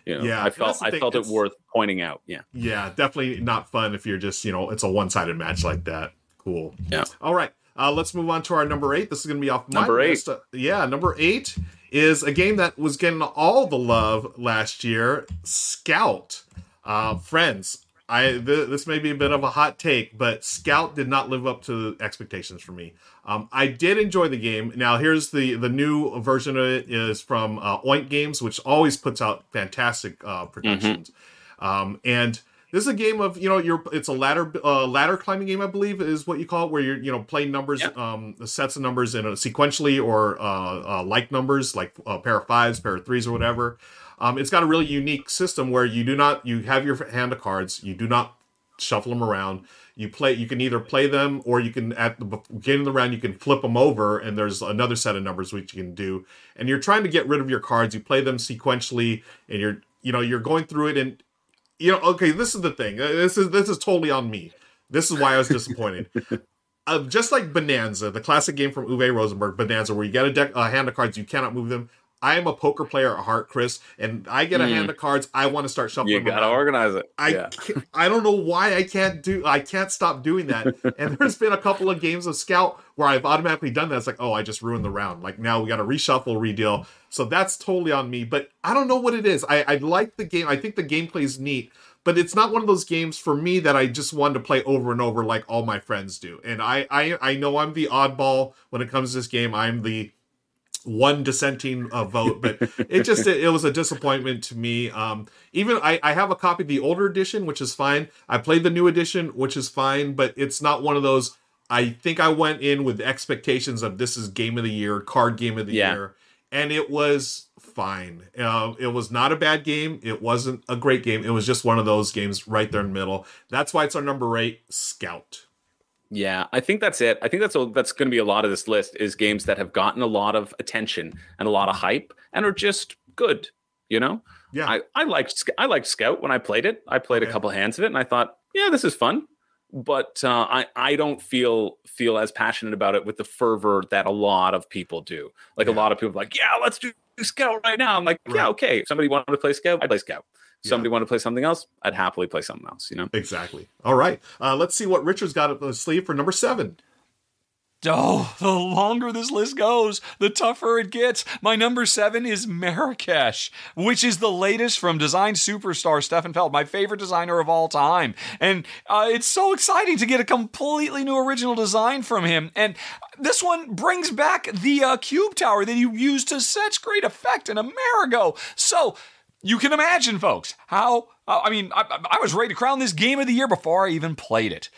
you know, Yeah, I felt I thing, felt it worth pointing out. Yeah. Yeah, definitely not fun if you're just, you know, it's a one sided match like that. Cool. Yeah. All right. Uh, let's move on to our number eight. This is going to be off my Number eight. list. Yeah, number eight is a game that was getting all the love last year Scout. Uh, friends, I th- this may be a bit of a hot take, but Scout did not live up to expectations for me. Um, I did enjoy the game. Now, here's the the new version of it is from uh, Oink Games, which always puts out fantastic uh, productions. Um, and this is a game of you know you're it's a ladder uh, ladder climbing game I believe is what you call it where you're you know playing numbers Yeah. um sets of numbers in a sequentially or uh, uh like numbers like a pair of fives pair of threes or whatever. Um, it's got a really unique system where you do not you have your hand of cards you do not shuffle them around. You play. You can either play them, or you can at the beginning of the round you can flip them over, and there's another set of numbers which you can do. And you're trying to get rid of your cards. You play them sequentially, and you're you know you're going through it, and you know okay. This is the thing. Uh, This is this is totally on me. This is why I was disappointed. uh, just like Bonanza, the classic game from Uwe Rosenberg, Bonanza, where you get a deck, a hand of cards, you cannot move them. I am a poker player at heart, Chris, and I get a Mm. hand of cards. I want to start shuffling. You gotta organize it. I yeah. I don't know why I can't do I can't stop doing that. and there's been a couple of games of Scout where I've automatically done that. It's like, oh, I just ruined the round. Like now we got to reshuffle, redeal. So that's totally on me. But I don't know what it is. I, I like the game. I think the gameplay is neat, but it's not one of those games for me that I just wanted to play over and over like all my friends do. And I I, I know I'm the oddball when it comes to this game. I'm the one dissenting uh, vote, but it just it, it was a disappointment to me. Um, even I, I have a copy of the older edition, which is fine. I played the new edition, which is fine, but it's not one of those. I think I went in with expectations of this is game of the year, card game of the Yeah. year, and it was fine. Uh, it was not a bad game. It wasn't a great game. It was just one of those games right there in the middle. That's why it's our number eight, Scout. Yeah, I think that's it. I think that's all, that's going to be a lot of this list is games that have gotten a lot of attention and a lot of hype and are just good. You know, Yeah, I I liked I liked Scout when I played it. I played a Okay. couple hands of it and I thought, yeah, this is fun. But uh, I I don't feel feel as passionate about it with the fervor that a lot of people do. Like a lot of people are like, yeah, let's do Scout right now. I'm like, yeah, Right. okay. If somebody wanted to play Scout, I'd play Scout. Yeah. Somebody wanted to play something else, I'd happily play something else. You know. exactly. All right. Uh, let's see what Richard's got up the sleeve for number seven. Oh, the longer this list goes, the tougher it gets. My number seven is Marrakesh, which is the latest from design superstar Stefan Feld, my favorite designer of all time. And uh, it's so exciting to get a completely new original design from him. And this one brings back the uh, cube tower that he used to such great effect in Amerigo. So you can imagine, folks, how. Uh, I mean, I, I was ready to crown this game of the year before I even played it.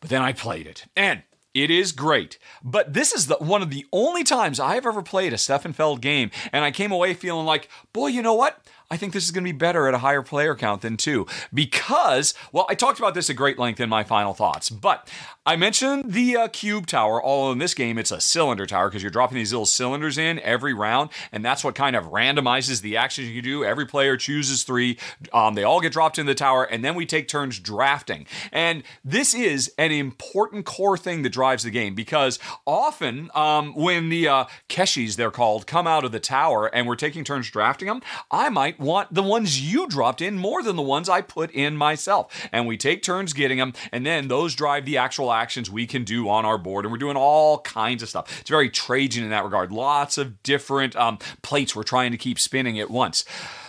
But then I played it. And it is great. But this is the one of the only times I've ever played a Stefan Feld game, and I came away feeling like, boy, you know what? I think this is going to be better at a higher player count than two. Because, well, I talked about this at great length in my final thoughts, but I mentioned the uh, cube tower, although in this game it's a cylinder tower because you're dropping these little cylinders in every round, and that's what kind of randomizes the actions you do. Every player chooses three, um, they all get dropped in the tower, and then we take turns drafting. And this is an important core thing that drives the game because often um, when the uh, Keshis, they're called, come out of the tower and we're taking turns drafting them, I might want the ones you dropped in more than the ones I put in myself. And we take turns getting them, and then those drive the actual actions we can do on our board. And we're doing all kinds of stuff. It's very Trajan in that regard. Lots of different um, plates we're trying to keep spinning at once.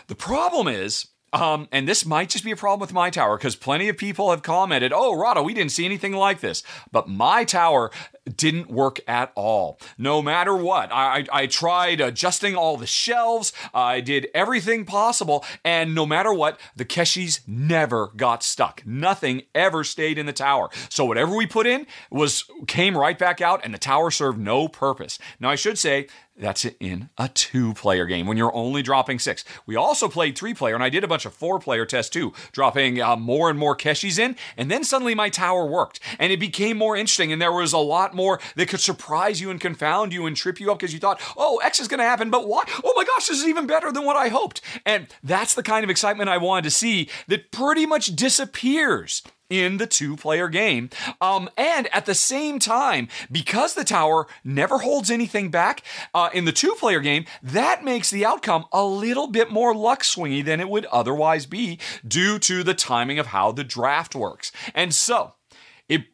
The problem is, um, and this might just be a problem with my tower because plenty of people have commented, oh, Rahdo, we didn't see anything like this. But my tower didn't work at all. No matter what, I, I, I tried adjusting all the shelves, I did everything possible, and no matter what, the Keshis never got stuck. Nothing ever stayed in the tower. So whatever we put in was came right back out, and the tower served no purpose. Now, I should say, that's it in a two player game when you're only dropping six. We also played three player, and I did a bunch of four player tests too, dropping uh, more and more Keshis in. And then suddenly my tower worked, and it became more interesting. And there was a lot more that could surprise you and confound you and trip you up because you thought, oh, X is going to happen, but what? Oh my gosh, this is even better than what I hoped. And that's the kind of excitement I wanted to see that pretty much disappears in the two player game. Um, and at the same time, because the tower never holds anything back uh, in the two player game, that makes the outcome a little bit more luck swingy than it would otherwise be due to the timing of how the draft works. And so,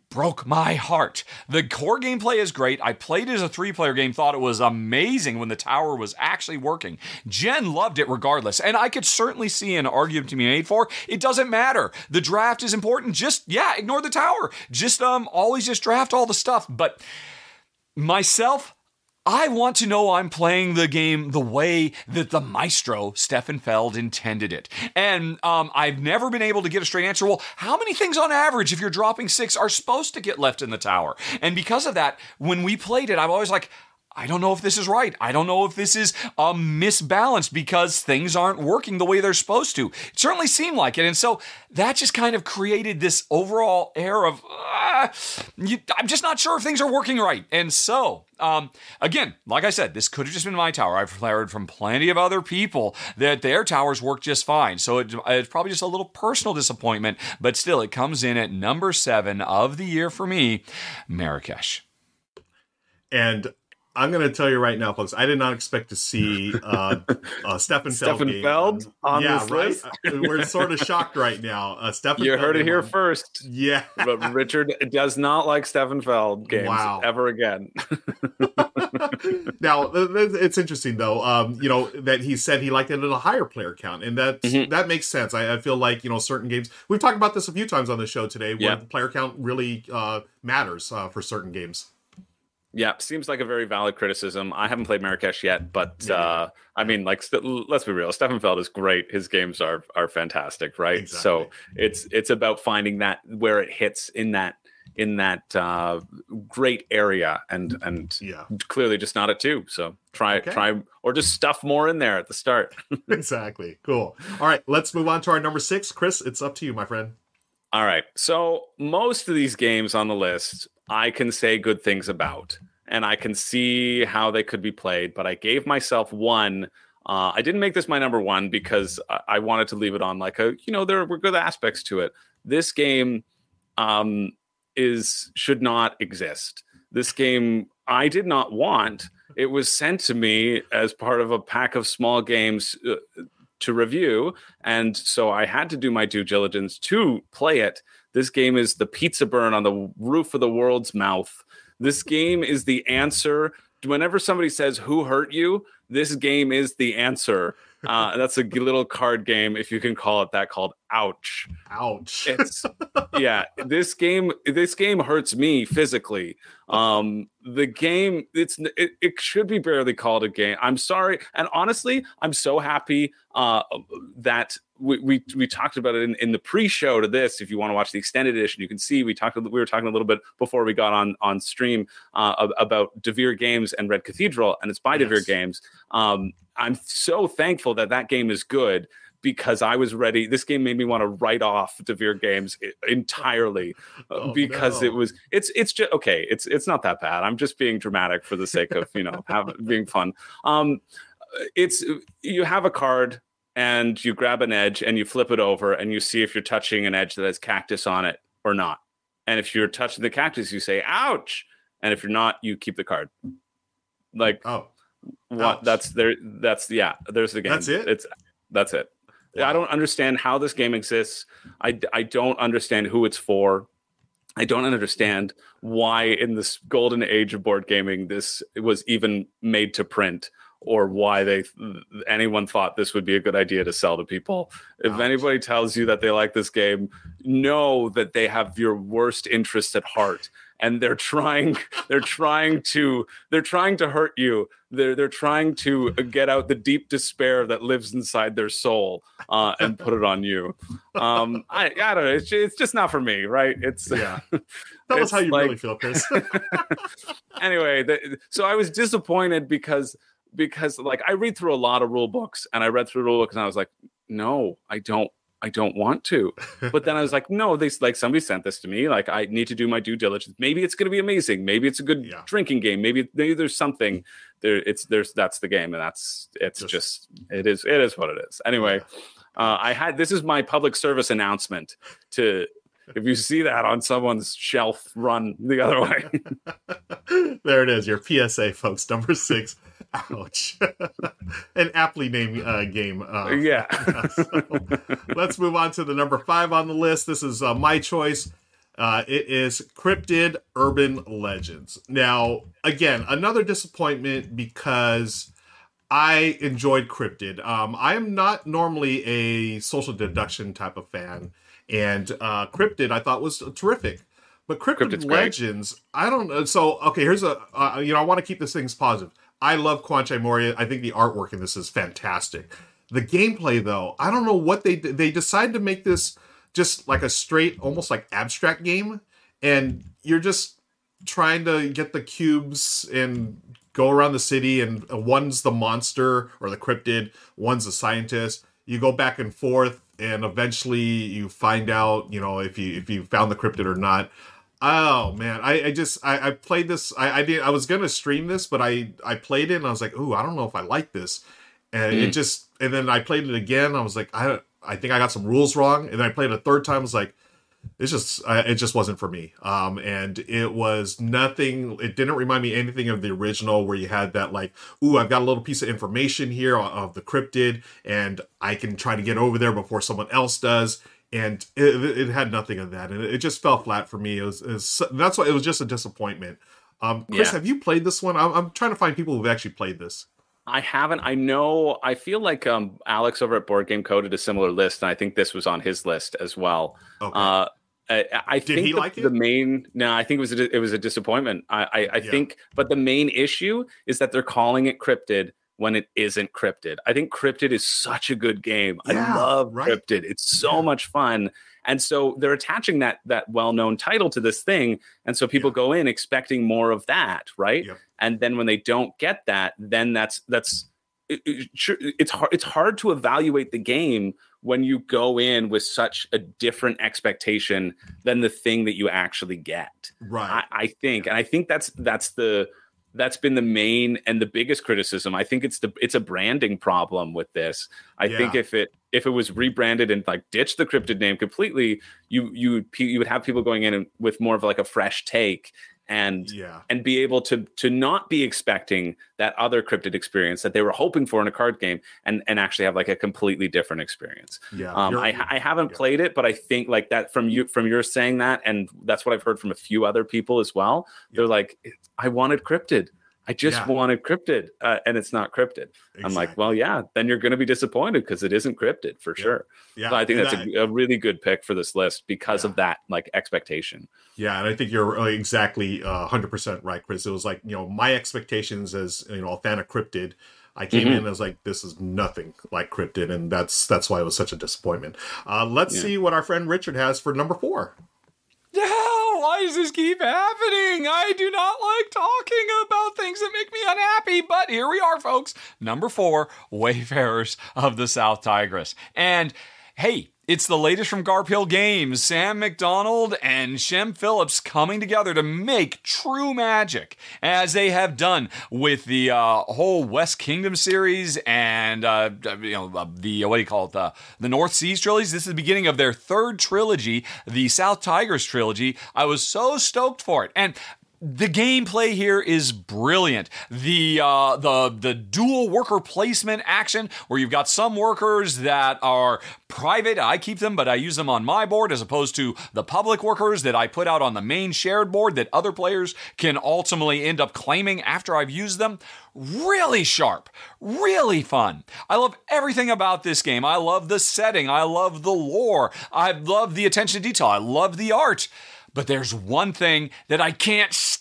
broke my heart. The core gameplay is great. I played it as a three player game, thought it was amazing when the tower was actually working. Jen loved it regardless, and I could certainly see an argument to be made for it doesn't matter. The draft is important. Just, yeah, ignore the tower. Just, um, always just draft all the stuff. But myself, I want to know I'm playing the game the way that the maestro Stefan Feld intended it. And um, I've never been able to get a straight answer. Well, how many things on average, if you're dropping six, are supposed to get left in the tower? And because of that, when we played it, I'm always like, I don't know if this is right. I don't know if this is a misbalance because things aren't working the way they're supposed to. It certainly seemed like it. And so that just kind of created this overall air of, uh, you, I'm just not sure if things are working right. And so, um, again, like I said, this could have just been my tower. I've heard from plenty of other people that their towers work just fine. So it, it's probably just a little personal disappointment, but still, it comes in at number seven of the year for me, Marrakesh. And I'm going to tell you right now, folks. I did not expect to see uh, uh, Stefan Stefan Feld on yeah, this right? list. We're sort of shocked right now. Uh, Stefan. You heard it here Feldman- first. Yeah. But Richard does not like Stefan Feld games Wow. ever again. now th- th- it's interesting though. Um, you know that he said he liked it at a higher player count, and that Mhm. that makes sense. I, I feel like you know certain games. We've talked about this a few times on the show today, where Yeah. the player count really uh, matters uh, for certain games. Yeah, seems like a very valid criticism. I haven't played Marrakesh yet, but uh, I mean, like, st- let's be real. Stefan Feld is great. His games are are fantastic, right? So it's it's about finding that where it hits in that in that uh, great area, and and Yeah, clearly just not at two. So try Okay. try or just stuff more in there at the start. exactly. Cool. All right, let's move on to our number six. Chris, it's up to you, my friend. All right. So most of these games on the list, I can say good things about, and I can see how they could be played. But I gave myself one. Uh, I didn't make this my number one because I, I wanted to leave it on like a, you know, there were good aspects to it. This game um, is should not exist. This game I did not want. It was sent to me as part of a pack of small games uh, to review, and so I had to do my due diligence to play it. This game is the pizza burn on the roof of the world's mouth. This game is the answer. Whenever somebody says, Who hurt you? This game is the answer. Uh, that's a little card game, if you can call it that, called Ouch. Ouch. It's yeah, this game this game hurts me physically. Um the game it's it, it should be barely called a game. I'm sorry. And honestly, I'm so happy uh that we, we we talked about it in, in the pre-show to this. If you want to watch the extended edition, you can see we talked. We were talking a little bit before we got on on stream uh, ab- about Devir Games and Red Cathedral, and it's by Devir Yes. Games. Um, I'm so thankful that that game is good because I was ready. This game made me want to write off Devir Games entirely uh, Oh, because no. it was it's it's just okay. It's it's not that bad. I'm just being dramatic for the sake of you know have, being fun. Um, it's you have a card and you grab an edge and you flip it over and you see if you're touching an edge that has cactus on it or not. And if you're touching the cactus, you say "ouch," and if you're not, you keep the card. Like oh, what? Ouch. That's there. That's yeah. There's the game. That's it? It's that's it. I don't understand how this game exists. I I don't understand who it's for. I don't understand why in this golden age of board gaming this was even made to print or why they anyone thought this would be a good idea to sell to people. If anybody tells you that they like this game, know that they have your worst interests at heart and they're trying they're trying to they're trying to hurt you. They're they're trying to get out the deep despair that lives inside their soul uh, and put it on you. Um, I I don't know. It's, it's just not for me, right? It's yeah. that was how you like- really feel, Chris. anyway, the, so I was disappointed because because like I read through a lot of rule books and I read through rule books and I was like, no, I don't. I don't want to. But then I was like, no, they like somebody sent this to me. Like I need to do my due diligence. Maybe it's going to be amazing. Maybe it's a good Yeah. drinking game. Maybe maybe there's something there. It's there's that's the game, and that's it's Just- just, it is it is what it is. Anyway, uh, I had this is my public service announcement to. If you see that on someone's shelf, run the other way. there it is, your PSA, folks. Number six. Ouch. An aptly named uh, game. Uh, yeah. so, let's move on to the number five on the list. This is uh, my choice. Uh, it is Cryptid Urban Legends. Now, again, another disappointment because I enjoyed Cryptid. Um, I am not normally a social deduction type of fan, and uh, Cryptid I thought was terrific. But Cryptid Cryptid's great. Legends, I don't know. So, okay, here's a, uh, you know, I want to keep this things positive. I love Kwanchai Moriya. I think the artwork in this is fantastic. The gameplay, though, I don't know what they did. They decided to make this just like a straight, almost like abstract game, and you're just trying to get the cubes and go around the city, and one's the monster or the cryptid, one's the scientist. You go back and forth, and eventually you find out, you know, if you if you found the cryptid or not. Oh man, I, I just I, I played this. I, I did. I was gonna stream this, but I I played it and I was like, ooh, I don't know if I like this, and Mm. it just and then I played it again. I was like, I I think I got some rules wrong, and then I played it a third time. I was like, it's just uh, it just wasn't for me. Um, and it was nothing. It didn't remind me anything of the original, where you had that like, ooh, I've got a little piece of information here of- of the cryptid, and I can try to get over there before someone else does. And it, it had nothing of that, and it just fell flat for me. It was, it was that's why it was just a disappointment. Um, Chris, Yeah. have you played this one? I'm, I'm trying to find people who've actually played this. I haven't. I know. I feel like um, Alex over at Board Game Co did a similar list, and I think this was on his list as well. Okay. Uh, I, I Did think he the, like it? the main. No, I think it was a, it was a disappointment. I I, I Yeah. think, but the main issue is that they're calling it cryptid when it isn't cryptid. I think cryptid is such a good game. Yeah, I love right. cryptid. It's so much fun. And so they're attaching that that well-known title to this thing, and so people Yeah. go in expecting more of that, right? Yep. And then when they don't get that, then that's that's it, it- it's hard it's hard to evaluate the game when you go in with such a different expectation than the thing that you actually get. right. I, I think, and I think that's that's the that's been the main and the biggest criticism. I think it's the it's a branding problem with this. I think if it if it was rebranded and like ditched the cryptid name completely, you you would you would have people going in and with more of like a fresh take and yeah. and be able to to not be expecting that other cryptid experience that they were hoping for in a card game and and actually have like a completely different experience. Yeah. Um, I, I haven't yeah. played it, but I think like that from you from your saying that, and that's what I've heard from a few other people as well. They're like, I wanted cryptid. I just Yeah. wanted cryptid, uh, and it's not cryptid. I'm like, well, yeah, then you're going to be disappointed because it isn't cryptid for Yeah. sure. yeah. So I think and that's that- a, a really good pick for this list because Yeah. of that like expectation. Yeah, and I think you're uh, exactly uh, 100% right, Chris. It was like, you know, my expectations as, you know, a fan of Cryptid, I came Mhm. in as like, this is nothing like Cryptid, and that's that's why it was such a disappointment. Uh, let's see what our friend Richard has for number four. No, why does this keep happening? I do not like talking about things that make me unhappy, but here we are, folks. Number four, Wayfarers of the South Tigris. And hey, it's the latest from Garphill Games. Sam Macdonald and Shem Phillips coming together to make true magic, as they have done with the uh, whole West Kingdom series and uh, you know uh, the what do you call it the the North Seas trilogies. This is the beginning of their third trilogy, the South Tigris trilogy. I was so stoked for it, and the gameplay here is brilliant. The uh, the the dual worker placement action, where you've got some workers that are private. I keep them, but I use them on my board as opposed to the public workers that I put out on the main shared board that other players can ultimately end up claiming after I've used them. Really sharp, really fun. I love everything about this game. I love the setting. I love the lore. I love the attention to detail. I love the art. But there's one thing that I can't stand.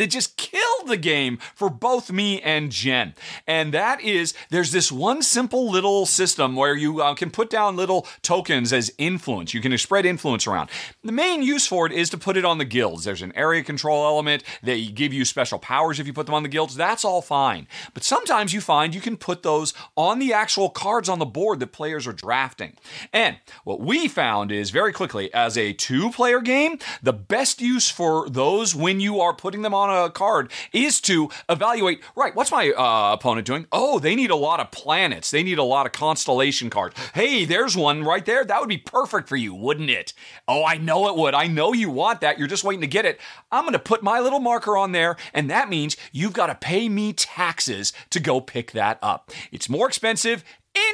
It just killed the game for both me and Jen. And that is there's this one simple little system where you uh, can put down little tokens as influence. You can spread influence around. The main use for it is to put it on the guilds. There's an area control element. They give you special powers if you put them on the guilds. That's all fine. But sometimes you find you can put those on the actual cards on the board that players are drafting. And what we found is very quickly as a two player game, the best use for those when you are putting them on a card is to evaluate right, what's my uh, opponent doing? Oh, they need a lot of planets. They need a lot of constellation cards. Hey, there's one right there. That would be perfect for you, wouldn't it? Oh, I know it would. I know you want that. You're just waiting to get it. I'm going to put my little marker on there, and that means you've got to pay me taxes to go pick that up. It's more expensive.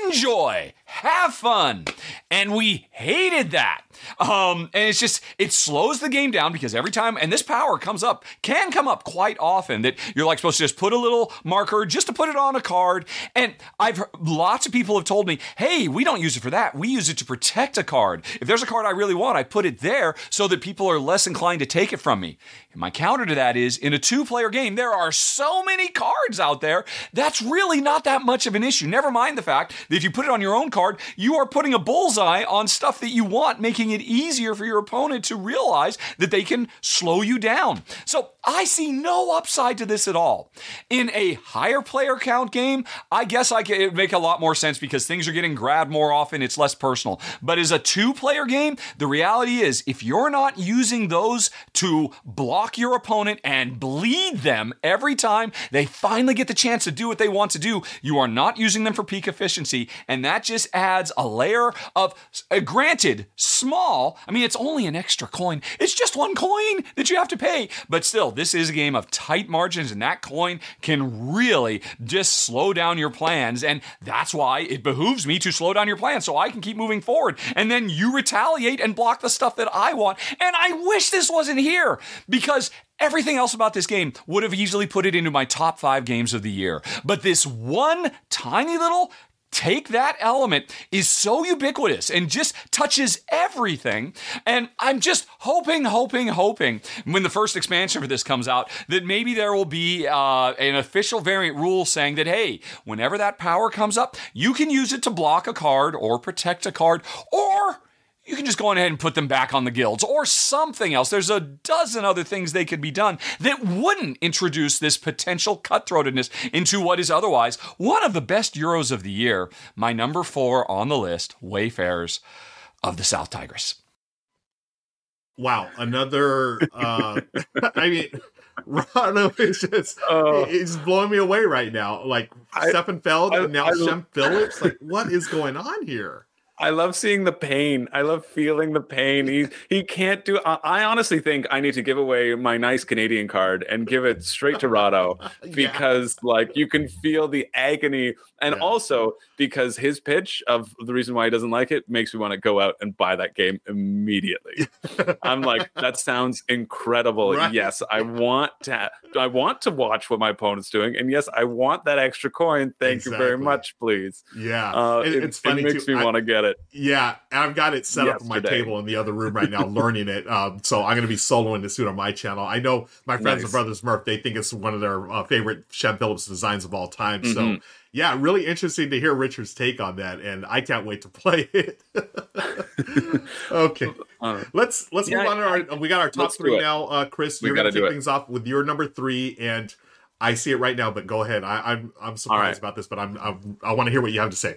Enjoy, have fun. And we hated that. Um, and it's just, it slows the game down because every time, and this power comes up, can come up quite often that you're like supposed to just put a little marker just to put it on a card. And I've heard, lots of people have told me, hey, we don't use it for that. We use it to protect a card. If there's a card I really want, I put it there so that people are less inclined to take it from me. And my counter to that is in a two player game, there are so many cards out there. That's really not that much of an issue. Never mind the fact fact that if you put it on your own card, you are putting a bullseye on stuff that you want, making it easier for your opponent to realize that they can slow you down. So I see no upside to this at all. In a higher player count game, I guess I could make a lot more sense because things are getting grabbed more often. It's less personal. But as a two player game, the reality is if you're not using those to block your opponent and bleed them every time they finally get the chance to do what they want to do, you are not using them for peak efficiency. And that just adds a layer of, uh, granted, small. I mean, it's only an extra coin. It's just one coin that you have to pay. But still, this is a game of tight margins, and that coin can really just slow down your plans. And that's why it behooves me to slow down your plans so I can keep moving forward. And then you retaliate and block the stuff that I want. And I wish this wasn't here because Everything else about this game would have easily put it into my top five games of the year. But this one tiny little take that element is so ubiquitous and just touches everything. And I'm just hoping, hoping, hoping when the first expansion for this comes out that maybe there will be uh, an official variant rule saying that, hey, whenever that power comes up, you can use it to block a card or protect a card or you can just go on ahead and put them back on the guilds or something else. There's a dozen other things they could be done that wouldn't introduce this potential cutthroatedness into what is otherwise one of the best Euros of the year. My number four on the list, Wayfarers of the South Tigris. Wow, another. Uh, I mean, Rahdo is just uh, it's blowing me away right now. Like Stefan Feld and now I, Shem Phillips. Like, what is going on here? I love seeing the pain. I love feeling the pain. He he can't do. I, I, honestly think I need to give away my nice Canadian card and give it straight to Rahdo because yeah. like you can feel the agony, and yeah. also because his pitch of the reason why he doesn't like it makes me want to go out and buy that game immediately. I'm like, that sounds incredible. Right. Yes, I want to. I want to watch what my opponent's doing, and yes, I want that extra coin. Thank exactly. you very much, please. Yeah, uh, it, it's it, funny. It makes too. me want to get it. Yeah, I've got it set Yesterday. up on my table in the other room right now, learning it. Um, so I'm going to be soloing this soon on my channel. I know my friends nice. and brothers Murph; they think it's one of their uh, favorite Shem Phillips designs of all time. Mm-hmm. So yeah, really interesting to hear Richard's take on that, and I can't wait to play it. okay, uh, let's let's yeah, move on to our. We got our top three now, uh, Chris. You're going to kick things off with your number three, and I see it right now. But go ahead. I, am I'm, I'm surprised right. about this, but I'm, I'm I want to hear what you have to say.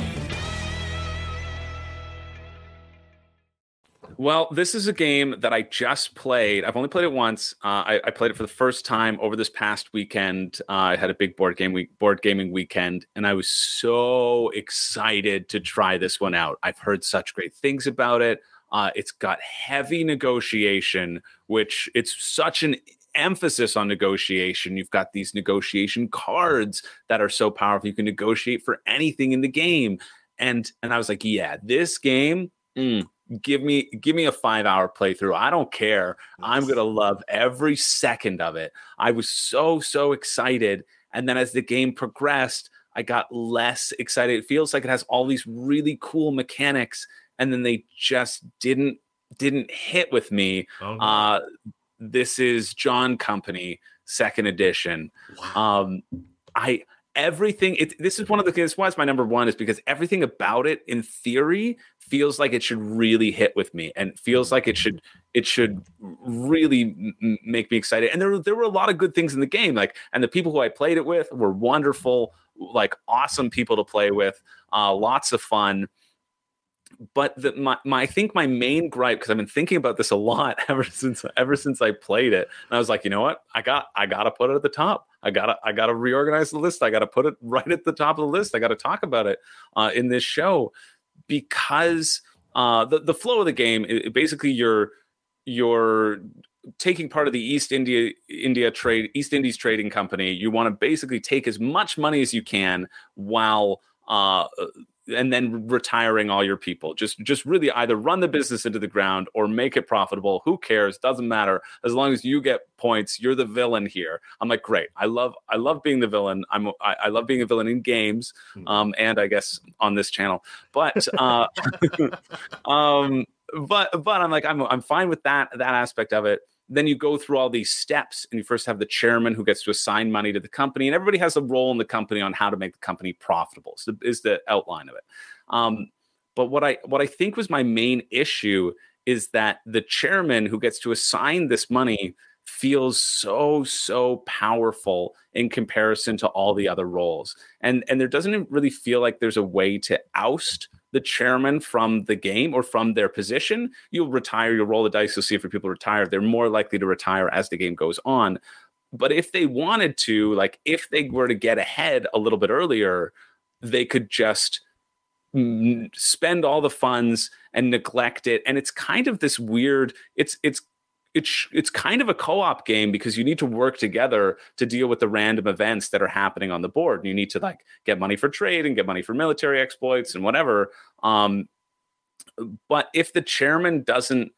Well, this is a game that I just played. I've only played it once. Uh, I, I, played it for the first time over this past weekend. Uh, I had a big board game week, board gaming weekend, and I was so excited to try this one out. I've heard such great things about it. Uh, it's got heavy negotiation, which it's such an emphasis on negotiation. You've got these negotiation cards that are so powerful. You can negotiate for anything in the game, and and I was like, yeah, this game. Mm, give me give me a five hour playthrough. I don't care. I'm gonna love every second of it. I was so so excited and then as the game progressed i got less excited. It feels like it has all these really cool mechanics and then they just didn't didn't hit with me. Oh, no. uh this is john company second edition. Wow. um i everything it, this is one of the things why it's my number one is because everything about it in theory feels like it should really hit with me and feels like it should it should really m- make me excited. And there, there were a lot of good things in the game like and the people who i played it with were wonderful like awesome people to play with uh, lots of fun but the, my, my I think my main gripe because I've been thinking about this a lot ever since ever since I played it. And I was like, you know what? I got I got to put it at the top. I gotta I gotta reorganize the list. I gotta put it right at the top of the list. I gotta talk about it uh, in this show because uh, the the flow of the game it, it basically you're you're taking part of the East India India trade East Indies trading company. You want to basically take as much money as you can while uh, and then retiring all your people. Just just really either run the business into the ground or make it profitable. Who cares? Doesn't matter. As long as you get points, you're the villain here. I'm like, great. I love I love being the villain. I'm I, I love being a villain in games, hmm. um, and I guess on this channel. But uh, um, but but I'm like I'm I'm fine with that that aspect of it then you go through all these steps and you first have the chairman who gets to assign money to the company and everybody has a role in the company on how to make the company profitable so is the outline of it. Um, but what i what i think was my main issue is that the chairman who gets to assign this money feels so so powerful in comparison to all the other roles. And and there doesn't really feel like there's a way to oust the chairman from the game or from their position, you'll retire, you'll roll the dice, you'll see if your people retire. They're more likely to retire as the game goes on. But if they wanted to, like if they were to get ahead a little bit earlier, they could just spend all the funds and neglect it and it's kind of this weird it's it's it's it's kind of a co-op game because you need to work together to deal with the random events that are happening on the board. And you need to like get money for trade and get money for military exploits and whatever. Um, but if the chairman doesn't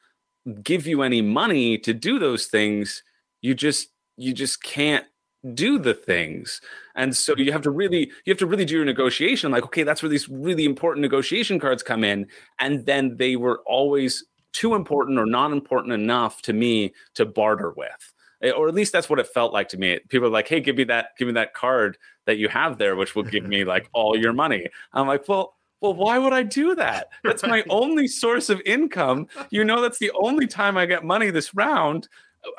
give you any money to do those things, you just you just can't do the things and so you have to really you have to really do your negotiation like okay that's where these really important negotiation cards come in and then they were always too important or not important enough to me to barter with. Eh, or at least that's what it felt like to me. People are like hey give me that give me that card that you have there which will give me like all your money. I'm like well well why would i do that? That's my only source of income. You know that's the only time i get money this round.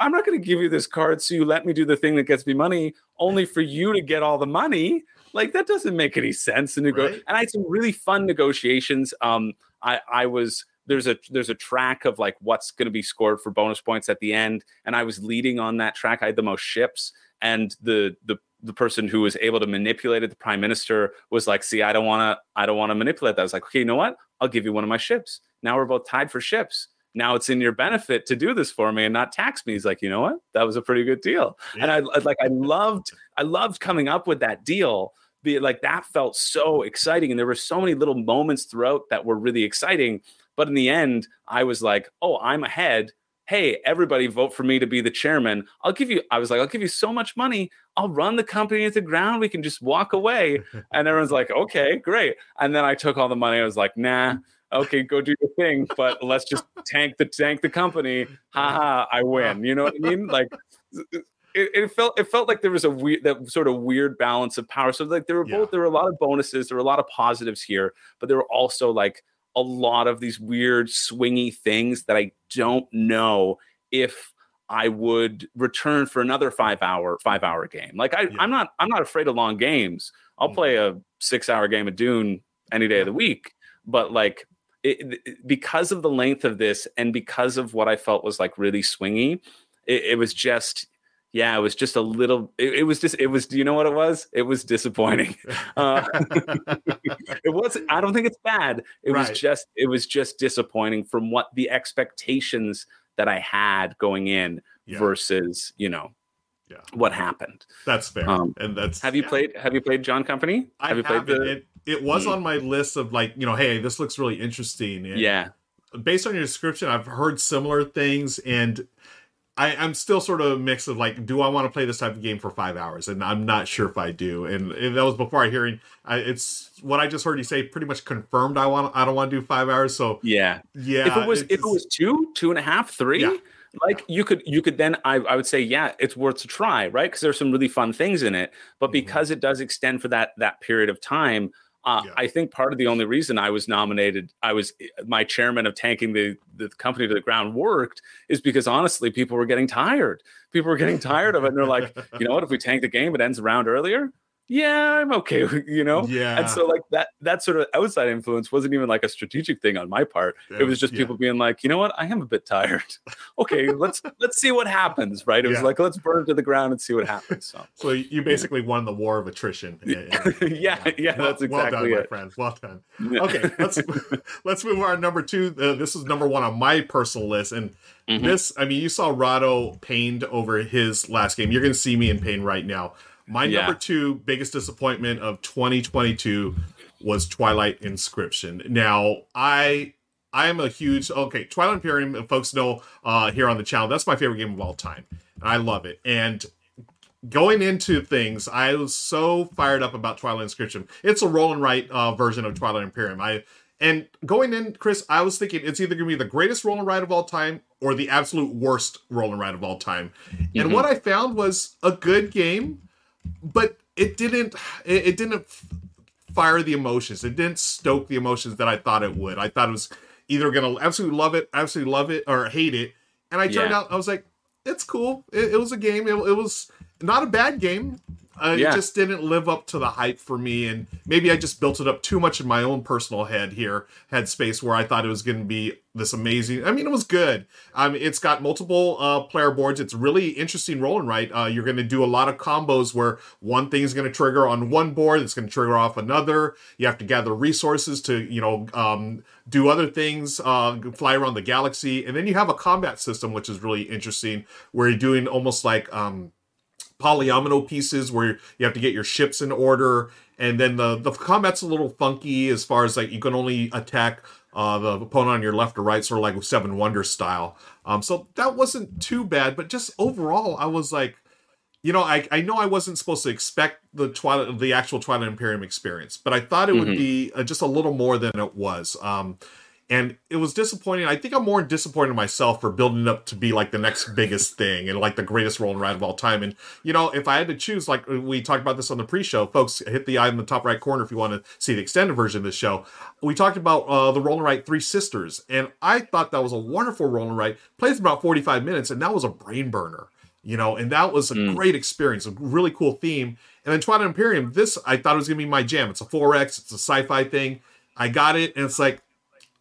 I'm not going to give you this card so you let me do the thing that gets me money only for you to get all the money. Like that doesn't make any sense and right. and i had some really fun negotiations. Um i i was there's a there's a track of like what's going to be scored for bonus points at the end and i was leading on that track. I had the most ships and the the the person who was able to manipulate it the prime minister was like see i don't want to i don't want to manipulate that. I was like okay you know what? I'll give you one of my ships. Now we're both tied for ships. Now it's in your benefit to do this for me and not tax me. He's like you know what? That was a pretty good deal. Yeah. and i like i loved i loved coming up with that deal. Be like that felt so exciting and there were so many little moments throughout that were really exciting but in the end, I was like, oh, I'm ahead. Hey, everybody vote for me to be the chairman. I'll give you, I was like, I'll give you so much money. I'll run the company into the ground. We can just walk away. And everyone's like, okay, great. And then I took all the money. I was like, nah, okay, go do your thing, but let's just tank the tank the company. Ha ha, I win. You know what I mean? Like it, it, felt it felt like there was a weird that sort of weird balance of power. So like there were yeah. both there were a lot of bonuses, there were a lot of positives here, but there were also like a lot of these weird swingy things that I don't know if I would return for another five hour five hour game. Like I, yeah. I'm not I'm not afraid of long games. I'll mm-hmm. play a six hour game of Dune any day of the week. But like it, it, because of the length of this and because of what I felt was like really swingy, it, it was just yeah, it was just a little. It, it, was just. It was. Do you know what it was? It was disappointing. Uh, it was. I don't think it's bad. It right. was just. It was just disappointing from what the expectations that I had going in yeah. versus you know yeah. what happened. That's fair. Um, and that's. Have you yeah. played? Have you played John Company? I have you played the? It, it was on my list of like you know, hey, this looks really interesting. And yeah. Based on your description, I've heard similar things, and I, I'm still sort of a mix of like, do I want to play this type of game for five hours? And I'm not sure if I do. And, and that was before I hearing. I, it's what I just heard you say. Pretty much confirmed. I want. I don't want to do five hours. So yeah, yeah. If it was, if it was two, two and a half, three. Yeah. Like yeah. you could, you could then. I, I would say, yeah, it's worth to try, right? Because there's some really fun things in it. But mm-hmm. because mm-hmm. it does extend for that that period of time, uh, yeah. I think part of the only reason I was nominated, I was my chairman of tanking the the company to the ground worked is because honestly, people were getting tired. People were getting tired of it, and they're like, you know what? If we tank the game, it ends a round earlier. Yeah, I'm okay, you know? Yeah. And so like that that sort of outside influence wasn't even like a strategic thing on my part. It was just Yeah. people being like, you know what, I am a bit tired. okay, let's let's see what happens, right? It was like let's burn it to the ground and see what happens. So So you basically won the war of attrition. Yeah, yeah, yeah, Well- that's well done, exactly my friends. Well done. Okay, let's let's move on. to Number two. Uh, this is number one on my personal list, and Mm-hmm. this. I mean, you saw Rahdo pained over his last game. You're going to see me in pain right now. My Yeah. number two biggest disappointment of 2022 was Twilight Inscription. Now, I I am a huge okay Twilight Imperium. if Folks know uh, here on the channel. That's my favorite game of all time. And I love it. And going into things, I was so fired up about Twilight Inscription. It's a roll and write uh, version of Twilight Imperium. I and going in, Chris, I was thinking it's either going to be the greatest roll and write of all time or the absolute worst roll and write of all time. And what I found was a good game, but it didn't. It, it didn't fire the emotions. It didn't stoke the emotions that I thought it would. I thought it was either going to absolutely love it, absolutely love it, or hate it. And I turned Yeah. out, I was like, it's cool. It, it was a game. It, it was not a bad game. Uh, Yeah. It just didn't live up to the hype for me, and maybe I just built it up too much in my own personal head here, headspace, where I thought it was going to be this amazing. I mean, it was good. Um, it's got multiple uh, player boards. It's really interesting roll and write. Uh, you're going to do a lot of combos where one thing is going to trigger on one board, it's going to trigger off another. You have to gather resources to, you know, um, do other things, uh, fly around the galaxy, and then you have a combat system, which is really interesting, where you're doing almost like. Um, polyomino pieces where you have to get your ships in order and then the the combat's a little funky as far as like you can only attack uh, the opponent on your left or right, sort of like Seven Wonders style. Um, so that wasn't too bad, but just overall, I was like, you know, I, I know I wasn't supposed to expect the Twilight, the actual Twilight Imperium experience, but I thought it would be uh, just a little more than it was. Um, and it was disappointing. I think I'm more disappointed in myself for building up to be like the next biggest thing and like the greatest roll and write of all time. And you know, if I had to choose, like we talked about this on the pre-show, folks, hit the eye in the top right corner if you want to see the extended version of this show. We talked about uh, the rolling and write Three Sisters, and I thought that was a wonderful rolling and write. Plays about 45 minutes, and that was a brain burner. You know, and that was a great experience, a really cool theme. And then Twilight Imperium, this I thought it was gonna be my jam. It's a 4X, it's a sci-fi thing. I got it, and it's like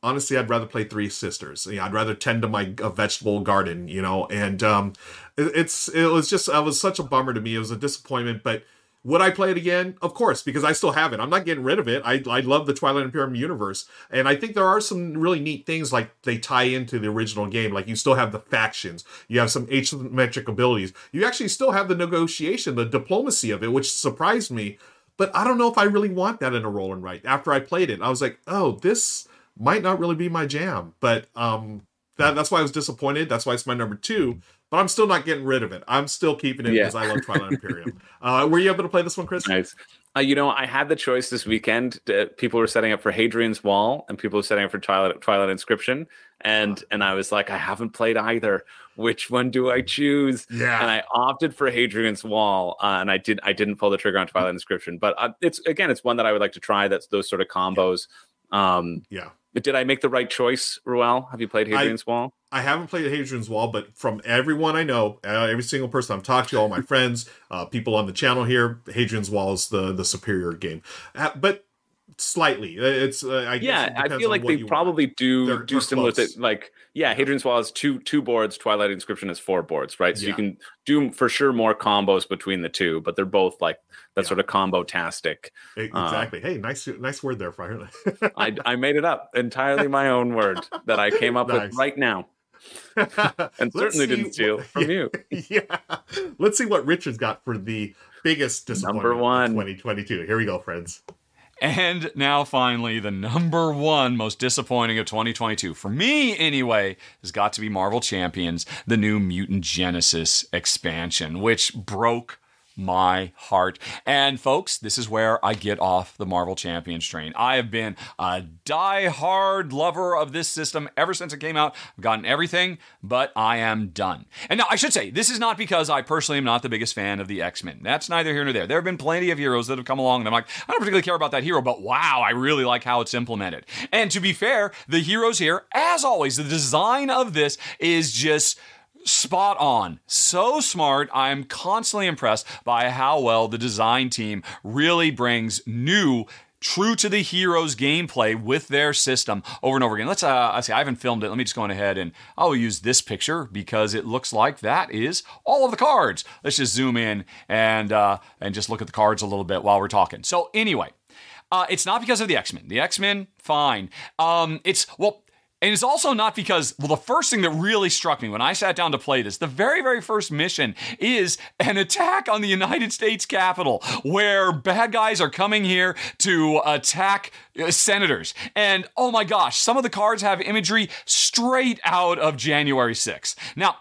honestly, I'd rather play Three Sisters. Know, I'd rather tend to my uh, vegetable garden, you know. And um, it, it's it was just it was such a bummer to me. It was a disappointment. But would I play it again? Of course, because I still have it. I'm not getting rid of it. I I love the Twilight Imperium universe, and I think there are some really neat things like they tie into the original game. Like you still have the factions, you have some asymmetric abilities, you actually still have the negotiation, the diplomacy of it, which surprised me. But I don't know if I really want that in a roll and write. After I played it, I was like, oh, this might not really be my jam. But um, that, that's why I was disappointed. That's why it's my number two. But I'm still not getting rid of it. I'm still keeping it Yeah. because I love Twilight Imperium. Uh, were you able to play this one, Chris? Nice. Uh, you know, I had the choice this weekend. To, people were setting up for Hadrian's Wall, and people were setting up for Twilight, Twilight Inscription, and and I was like, I haven't played either. Which one do I choose? Yeah. And I opted for Hadrian's Wall, uh, and I did. I didn't pull the trigger on Twilight Inscription, but uh, it's again, it's one that I would like to try. That's those sort of combos. Um, Yeah. But did I make the right choice, Ruel? Have you played Hadrian's Wall? I haven't played Hadrian's Wall, but from everyone I know, uh, every single person I've talked to, all my friends, uh, people on the channel here, Hadrian's Wall is the the superior game. Uh, but slightly, it's uh, I guess yeah, I feel like they you want. probably do They're- do they're similar close. to like yeah, Hadrian's Wall is two two boards, Twilight Inscription is four boards, right? So Yeah. you can do for sure more combos between the two, but they're both like that Yeah. sort of combo tastic. E- exactly. hey, nice nice word there, Fire. I I made it up entirely my own word that I came up Nice. with right now, and certainly didn't steal what- from you. yeah. Let's see what Richard's got for the biggest disappointment Number of one. 2022. Here we go, friends. And now, finally, the number one most disappointing of 2022, for me anyway, has got to be Marvel Champions, the new Mutant Genesis expansion, which broke my heart. And folks, this is where I get off the Marvel Champions train. I have been a die-hard lover of this system ever since it came out. I've gotten everything, but I am done. And now I should say, this is not because I personally am not the biggest fan of the X-Men. That's neither here nor there. There have been plenty of heroes that have come along and I'm like, I don't particularly care about that hero, but wow, I really like how it's implemented. And to be fair, the heroes here, as always, the design of this is just spot on. So smart. I'm constantly impressed by how well the design team really brings new true to the heroes gameplay with their system over and over again. Let's uh I see I haven't filmed it. Let me just go on ahead and I'll use this picture because it looks like that is all of the cards. Let's just zoom in and uh and just look at the cards a little bit while we're talking. So anyway, uh, it's not because of the X Men. The X Men, fine. Um, it's well, and it's also not because, well, the first thing that really struck me when I sat down to play this, the very, very first mission is an attack on the United States Capitol, where bad guys are coming here to attack uh, senators. And oh my gosh, some of the cards have imagery straight out of January 6th. Now,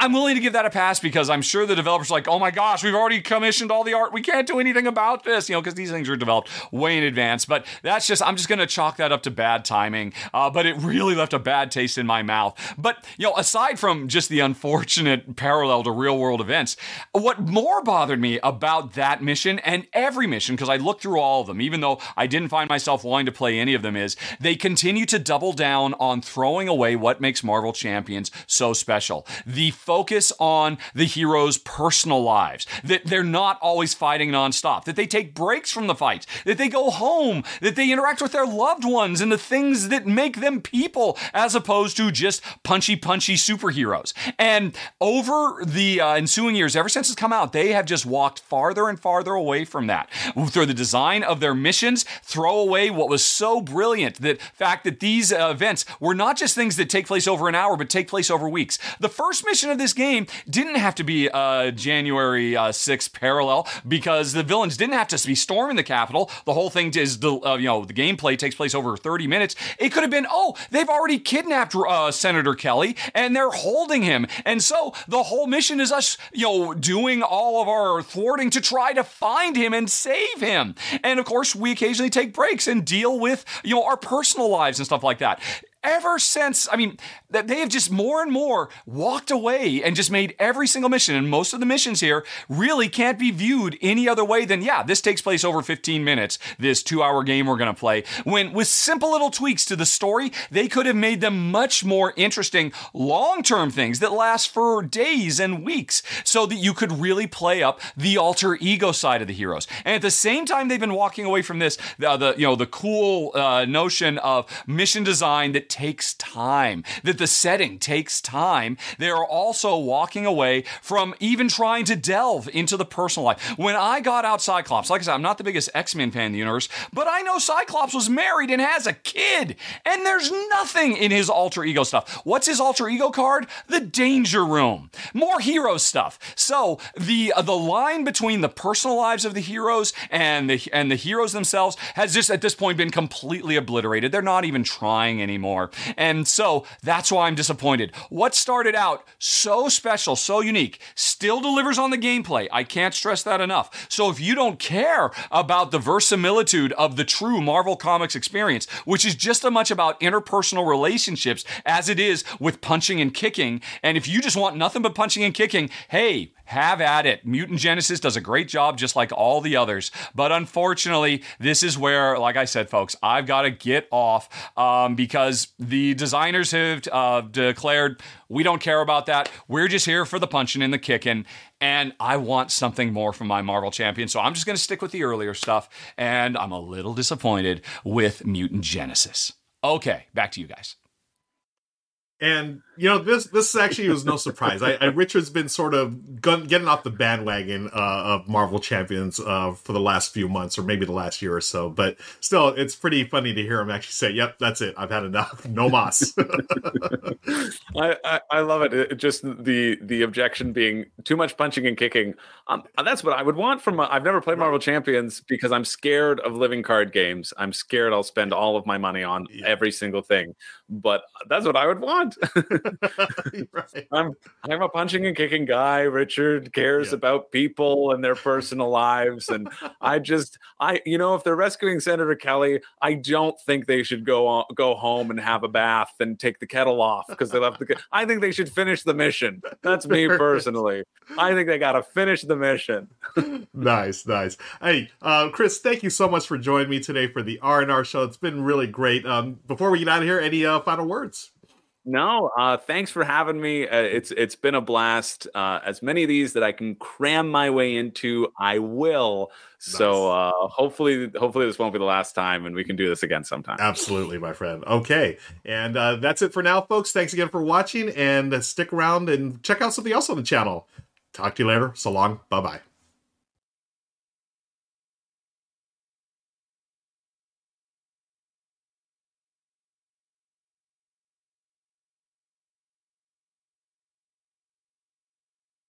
I'm willing to give that a pass because I'm sure the developers are like, oh my gosh, we've already commissioned all the art. We can't do anything about this, you know, because these things are developed way in advance. But that's just, I'm just going to chalk that up to bad timing. Uh, but it really left a bad taste in my mouth. But, you know, aside from just the unfortunate parallel to real world events, what more bothered me about that mission and every mission, because I looked through all of them, even though I didn't find myself wanting to play any of them, is they continue to double down on throwing away what makes Marvel Champions so special. The focus on the heroes' personal lives, that they're not always fighting nonstop, that they take breaks from the fights, that they go home, that they interact with their loved ones and the things that make them people as opposed to just punchy, punchy superheroes. And over the uh, ensuing years, ever since it's come out, they have just walked farther and farther away from that. Through the design of their missions, throw away what was so brilliant, that fact that these uh, events were not just things that take place over an hour, but take place over weeks. The first mission of this game didn't have to be a January uh, 6th parallel because the villains didn't have to be storming the Capitol. The whole thing is, the uh, you know, the gameplay takes place over 30 minutes. It could have been, oh, they've already kidnapped uh, Senator Kelly and they're holding him. And so the whole mission is us, you know, doing all of our thwarting to try to find him and save him. And of course, we occasionally take breaks and deal with, you know, our personal lives and stuff like that ever since i mean that they have just more and more walked away and just made every single mission and most of the missions here really can't be viewed any other way than yeah this takes place over 15 minutes. This two hour game we're going to play. When with simple little tweaks to the story they could have made them much more interesting long term things that last for days and weeks so that you could really play up the alter ego side of the heroes. And at the same time they've been walking away from this the, the you know the cool uh, notion of mission design that takes time, that the setting takes time. They are also walking away from even trying to delve into the personal life. When I got out Cyclops, like I said, I'm not the biggest X Men fan in the universe, but I know Cyclops was married and has a kid, and there's nothing in his alter ego stuff. What's his alter ego card? The Danger Room. More hero stuff. So the uh, the line between the personal lives of the heroes and the and the heroes themselves has just at this point been completely obliterated. They're not even trying anymore. And so that's why I'm disappointed. What started out so special, so unique, still delivers on the gameplay. I can't stress that enough. So if you don't care about the verisimilitude of the true Marvel Comics experience, which is just as much about interpersonal relationships as it is with punching and kicking, and if you just want nothing but punching and kicking, hey, have at it. Mutant Genesis does a great job just like all the others. But unfortunately, this is where, like I said, folks, I've got to get off um, because the designers have uh, declared we don't care about that. We're just here for the punching and the kicking. And I want something more from my Marvel champion. So I'm just going to stick with the earlier stuff. And I'm a little disappointed with Mutant Genesis. Okay, back to you guys. And you know this this actually was no surprise. I, I Richard's been sort of gun, getting off the bandwagon uh, of Marvel Champions uh, for the last few months, or maybe the last year or so. But still, it's pretty funny to hear him actually say, "Yep, that's it. I've had enough. No mas." I, I, I love it. it. Just the the objection being too much punching and kicking. Um, that's what I would want from. i I've never played Marvel Champions because I'm scared of living card games. I'm scared I'll spend all of my money on yeah. every single thing. But that's what I would want. right. I'm I'm a punching and kicking guy. Richard cares yeah. about people and their personal lives, and I just I you know if they're rescuing Senator Kelly, I don't think they should go on, go home and have a bath and take the kettle off because they left the. I think they should finish the mission. That's me personally. I think they got to finish the mission. nice, nice. Hey, uh, Chris, thank you so much for joining me today for the R and R show. It's been really great. Um, before we get out of here, any uh, final words? No, uh, thanks for having me. Uh, it's it's been a blast. Uh, as many of these that I can cram my way into, I will. So uh, hopefully, hopefully this won't be the last time, and we can do this again sometime. Absolutely, my friend. Okay, and uh, that's it for now, folks. Thanks again for watching, and uh, stick around and check out something else on the channel. Talk to you later. So long. Bye bye.